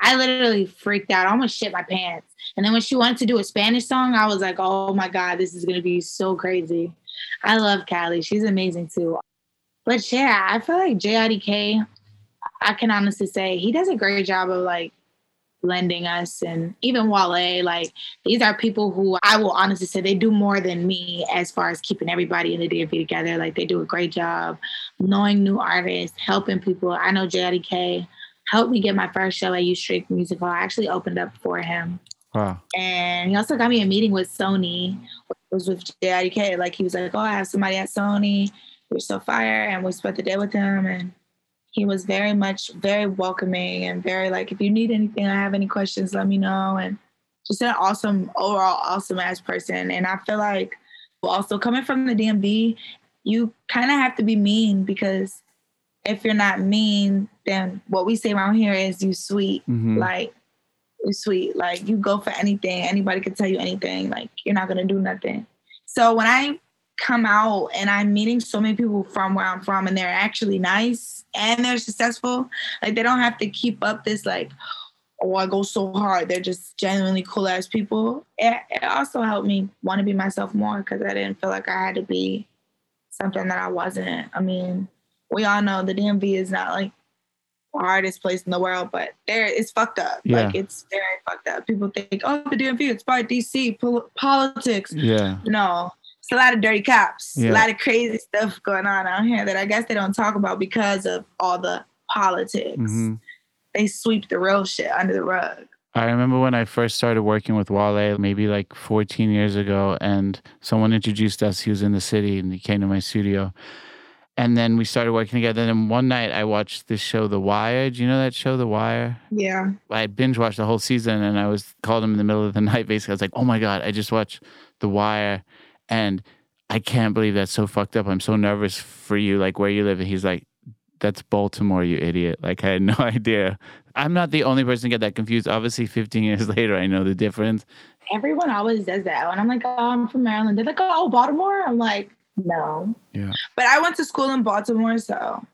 I literally freaked out. I almost shit my pants. And then when she wanted to do a Spanish song, I was like, oh my God, this is going to be so crazy. I love Kali. She's amazing too. But yeah, I feel like JIDK, I can honestly say he does a great job of like lending us and even Wale, like these are people who I will honestly say they do more than me as far as keeping everybody in the DMV together. Like they do a great job knowing new artists, helping people. I know JDK helped me get my first show at U Street Music Hall. I actually opened up for him. Wow. And he also got me a meeting with Sony, was with JIDK. Like he was like, Oh, I have somebody at Sony. We're so fire. And we spent the day with him and he was very much very welcoming and very like if you need anything i have any questions let me know. And just an awesome overall awesome ass person. And i feel like also coming from the dmv you kind of have to be mean because if you're not mean then what we say around here is you sweet. Mm-hmm. like you sweet. Like you go for anything. Anybody can tell you anything. Like you're not gonna do nothing. So when i come out and I'm meeting so many people from where I'm from and they're actually nice and they're successful. Like they don't have to keep up this like, oh, I go so hard. They're just genuinely cool ass people. It, it also helped me want to be myself more because I didn't feel like I had to be something that I wasn't. I mean, we all know the DMV is not like the hardest place in the world, but there it's fucked up. Yeah. Like it's very fucked up. People think, oh, the DMV, it's by DC pol- politics. Yeah. No, a lot of dirty cops, yeah. a lot of crazy stuff going on out here that I guess they don't talk about because of all the politics. Mm-hmm. They sweep the real shit under the rug. I remember when I first started working with Wale, maybe like 14 years ago, and someone introduced us. He was in the city and he came to my studio. And then we started working together. And one night I watched this show, The Wire. Do you know that show, The Wire? Yeah. I binge watched the whole season and I was called him in the middle of the (laughs) night. Basically, I was like, oh my God, I just watched The Wire and I can't believe that's so fucked up. I'm so nervous for you, like where you live. And he's like, that's Baltimore, you idiot. Like I had no (laughs) idea. I'm not the only person to get that confused. Obviously, 15 years (laughs) later, I know the difference. Everyone always does that. When I'm like, oh, I'm from Maryland. They're like, oh, Baltimore. I'm like, no. Yeah. But I went to school in Baltimore, so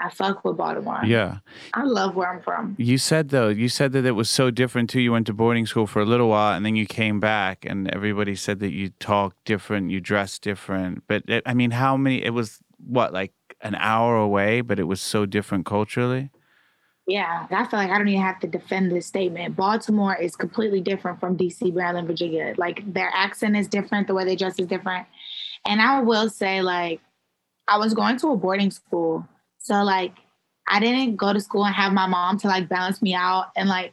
I fuck with Baltimore. Yeah. I love where I'm from. You said though, you said that it was so different too. You went to boarding school for a little while and then you came back and everybody said that you talk different, you dress different. But it, I mean, how many it was what, like an hour away, but it was so different culturally? Yeah, I feel like I don't even have to defend this statement. Baltimore is completely different from DC, Maryland, Virginia. Like their accent is different, the way they dress is different. And I will say, like, I was going to a boarding school so like I didn't go to school and have my mom to like balance me out and like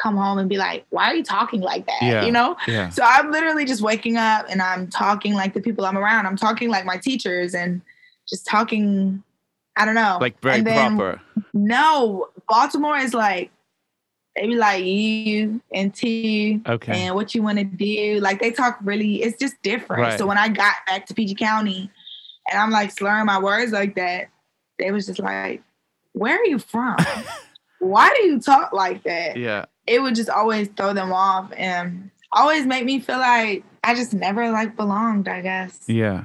come home and be like, why are you talking like that? Yeah, you know? Yeah. So I'm literally just waking up and I'm talking like the people I'm around. I'm talking like my teachers and just talking, I don't know. Like very then, proper. No, Baltimore is like, they be like you and T okay. and what you want to do. Like they talk really, it's just different. Right. So when I got back to PG County and I'm like slurring my words like that, they was just like, "Where are you from? Why do you talk like that?" Yeah, it would just always throw them off and always make me feel like I just never like belonged. I guess. Yeah.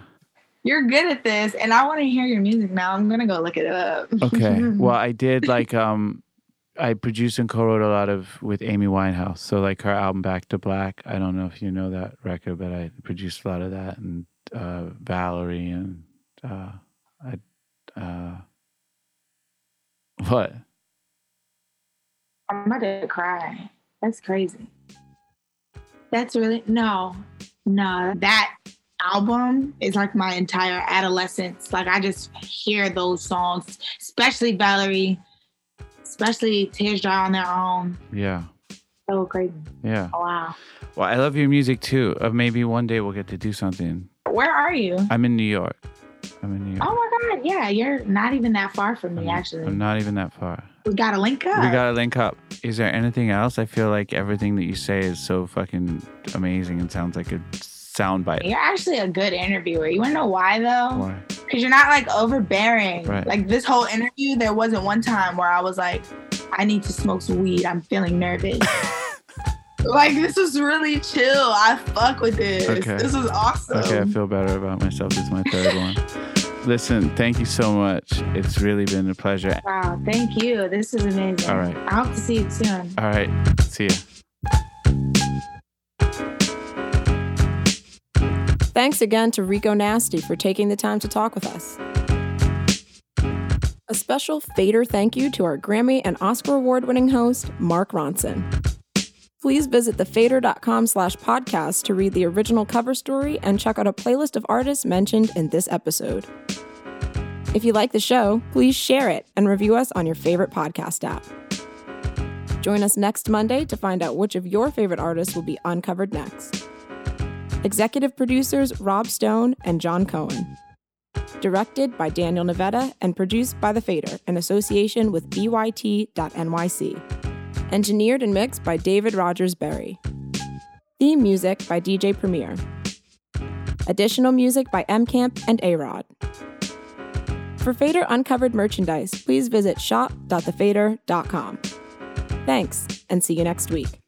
You're good at this, and I want to hear your music now. I'm gonna go look it up. okay. (laughs) Well, I did like um I produced and co-wrote a lot of with Amy Winehouse. So like her album Back to Black. I don't know if you know that record, but I produced a lot of that and uh, Valerie and uh, I uh, (laughs) what? I'm about to cry. That's crazy. That's really no, no. That album is like my entire adolescence. Like I just hear those songs, especially Valerie, especially Tears Dry on Their Own. Yeah. So crazy. Yeah. Oh, wow. Well, I love your music too. Uh, maybe one day we'll get to do something. Where are you? I'm in New York. I'm in New York. Oh my God. Yeah, you're not even that far from me, I'm, actually. I'm not even that far. We got to link up. We got to link up. Is there anything else? I feel like everything that you say is so fucking amazing and sounds like a soundbite. You're actually a good interviewer. You want to know why, though? Why? Because you're not like overbearing. Right. Like this whole interview, there wasn't one time where I was like, I need to smoke some weed. I'm feeling nervous. (laughs) like this was really chill. I fuck with this. Okay. This was awesome. Okay, I feel better about myself. This is my third one. (laughs) Listen, thank you so much. It's really been a pleasure. Wow, thank you. This is amazing. All right. I hope to see you soon. All right. See you. Thanks again to Rico Nasty for taking the time to talk with us. A special Fader thank you to our Grammy and Oscar award winning host, Mark Ronson. Please visit thefader.com slash podcast to read the original cover story and check out a playlist of artists mentioned in this episode. If you like the show, please share it and review us on your favorite podcast app. Join us next Monday to find out which of your favorite artists will be uncovered next. Executive producers Rob Stone and Jon Cohen. Directed by Daniel Navetta and produced by The Fader in association with BYT.NYC. Engineered and mixed by David Rogers Berry. Theme music by DJ Premier. Additional music by M Camp and A Rod. For Fader Uncovered merchandise, please visit shop.thefader.com. Thanks, and see you next week.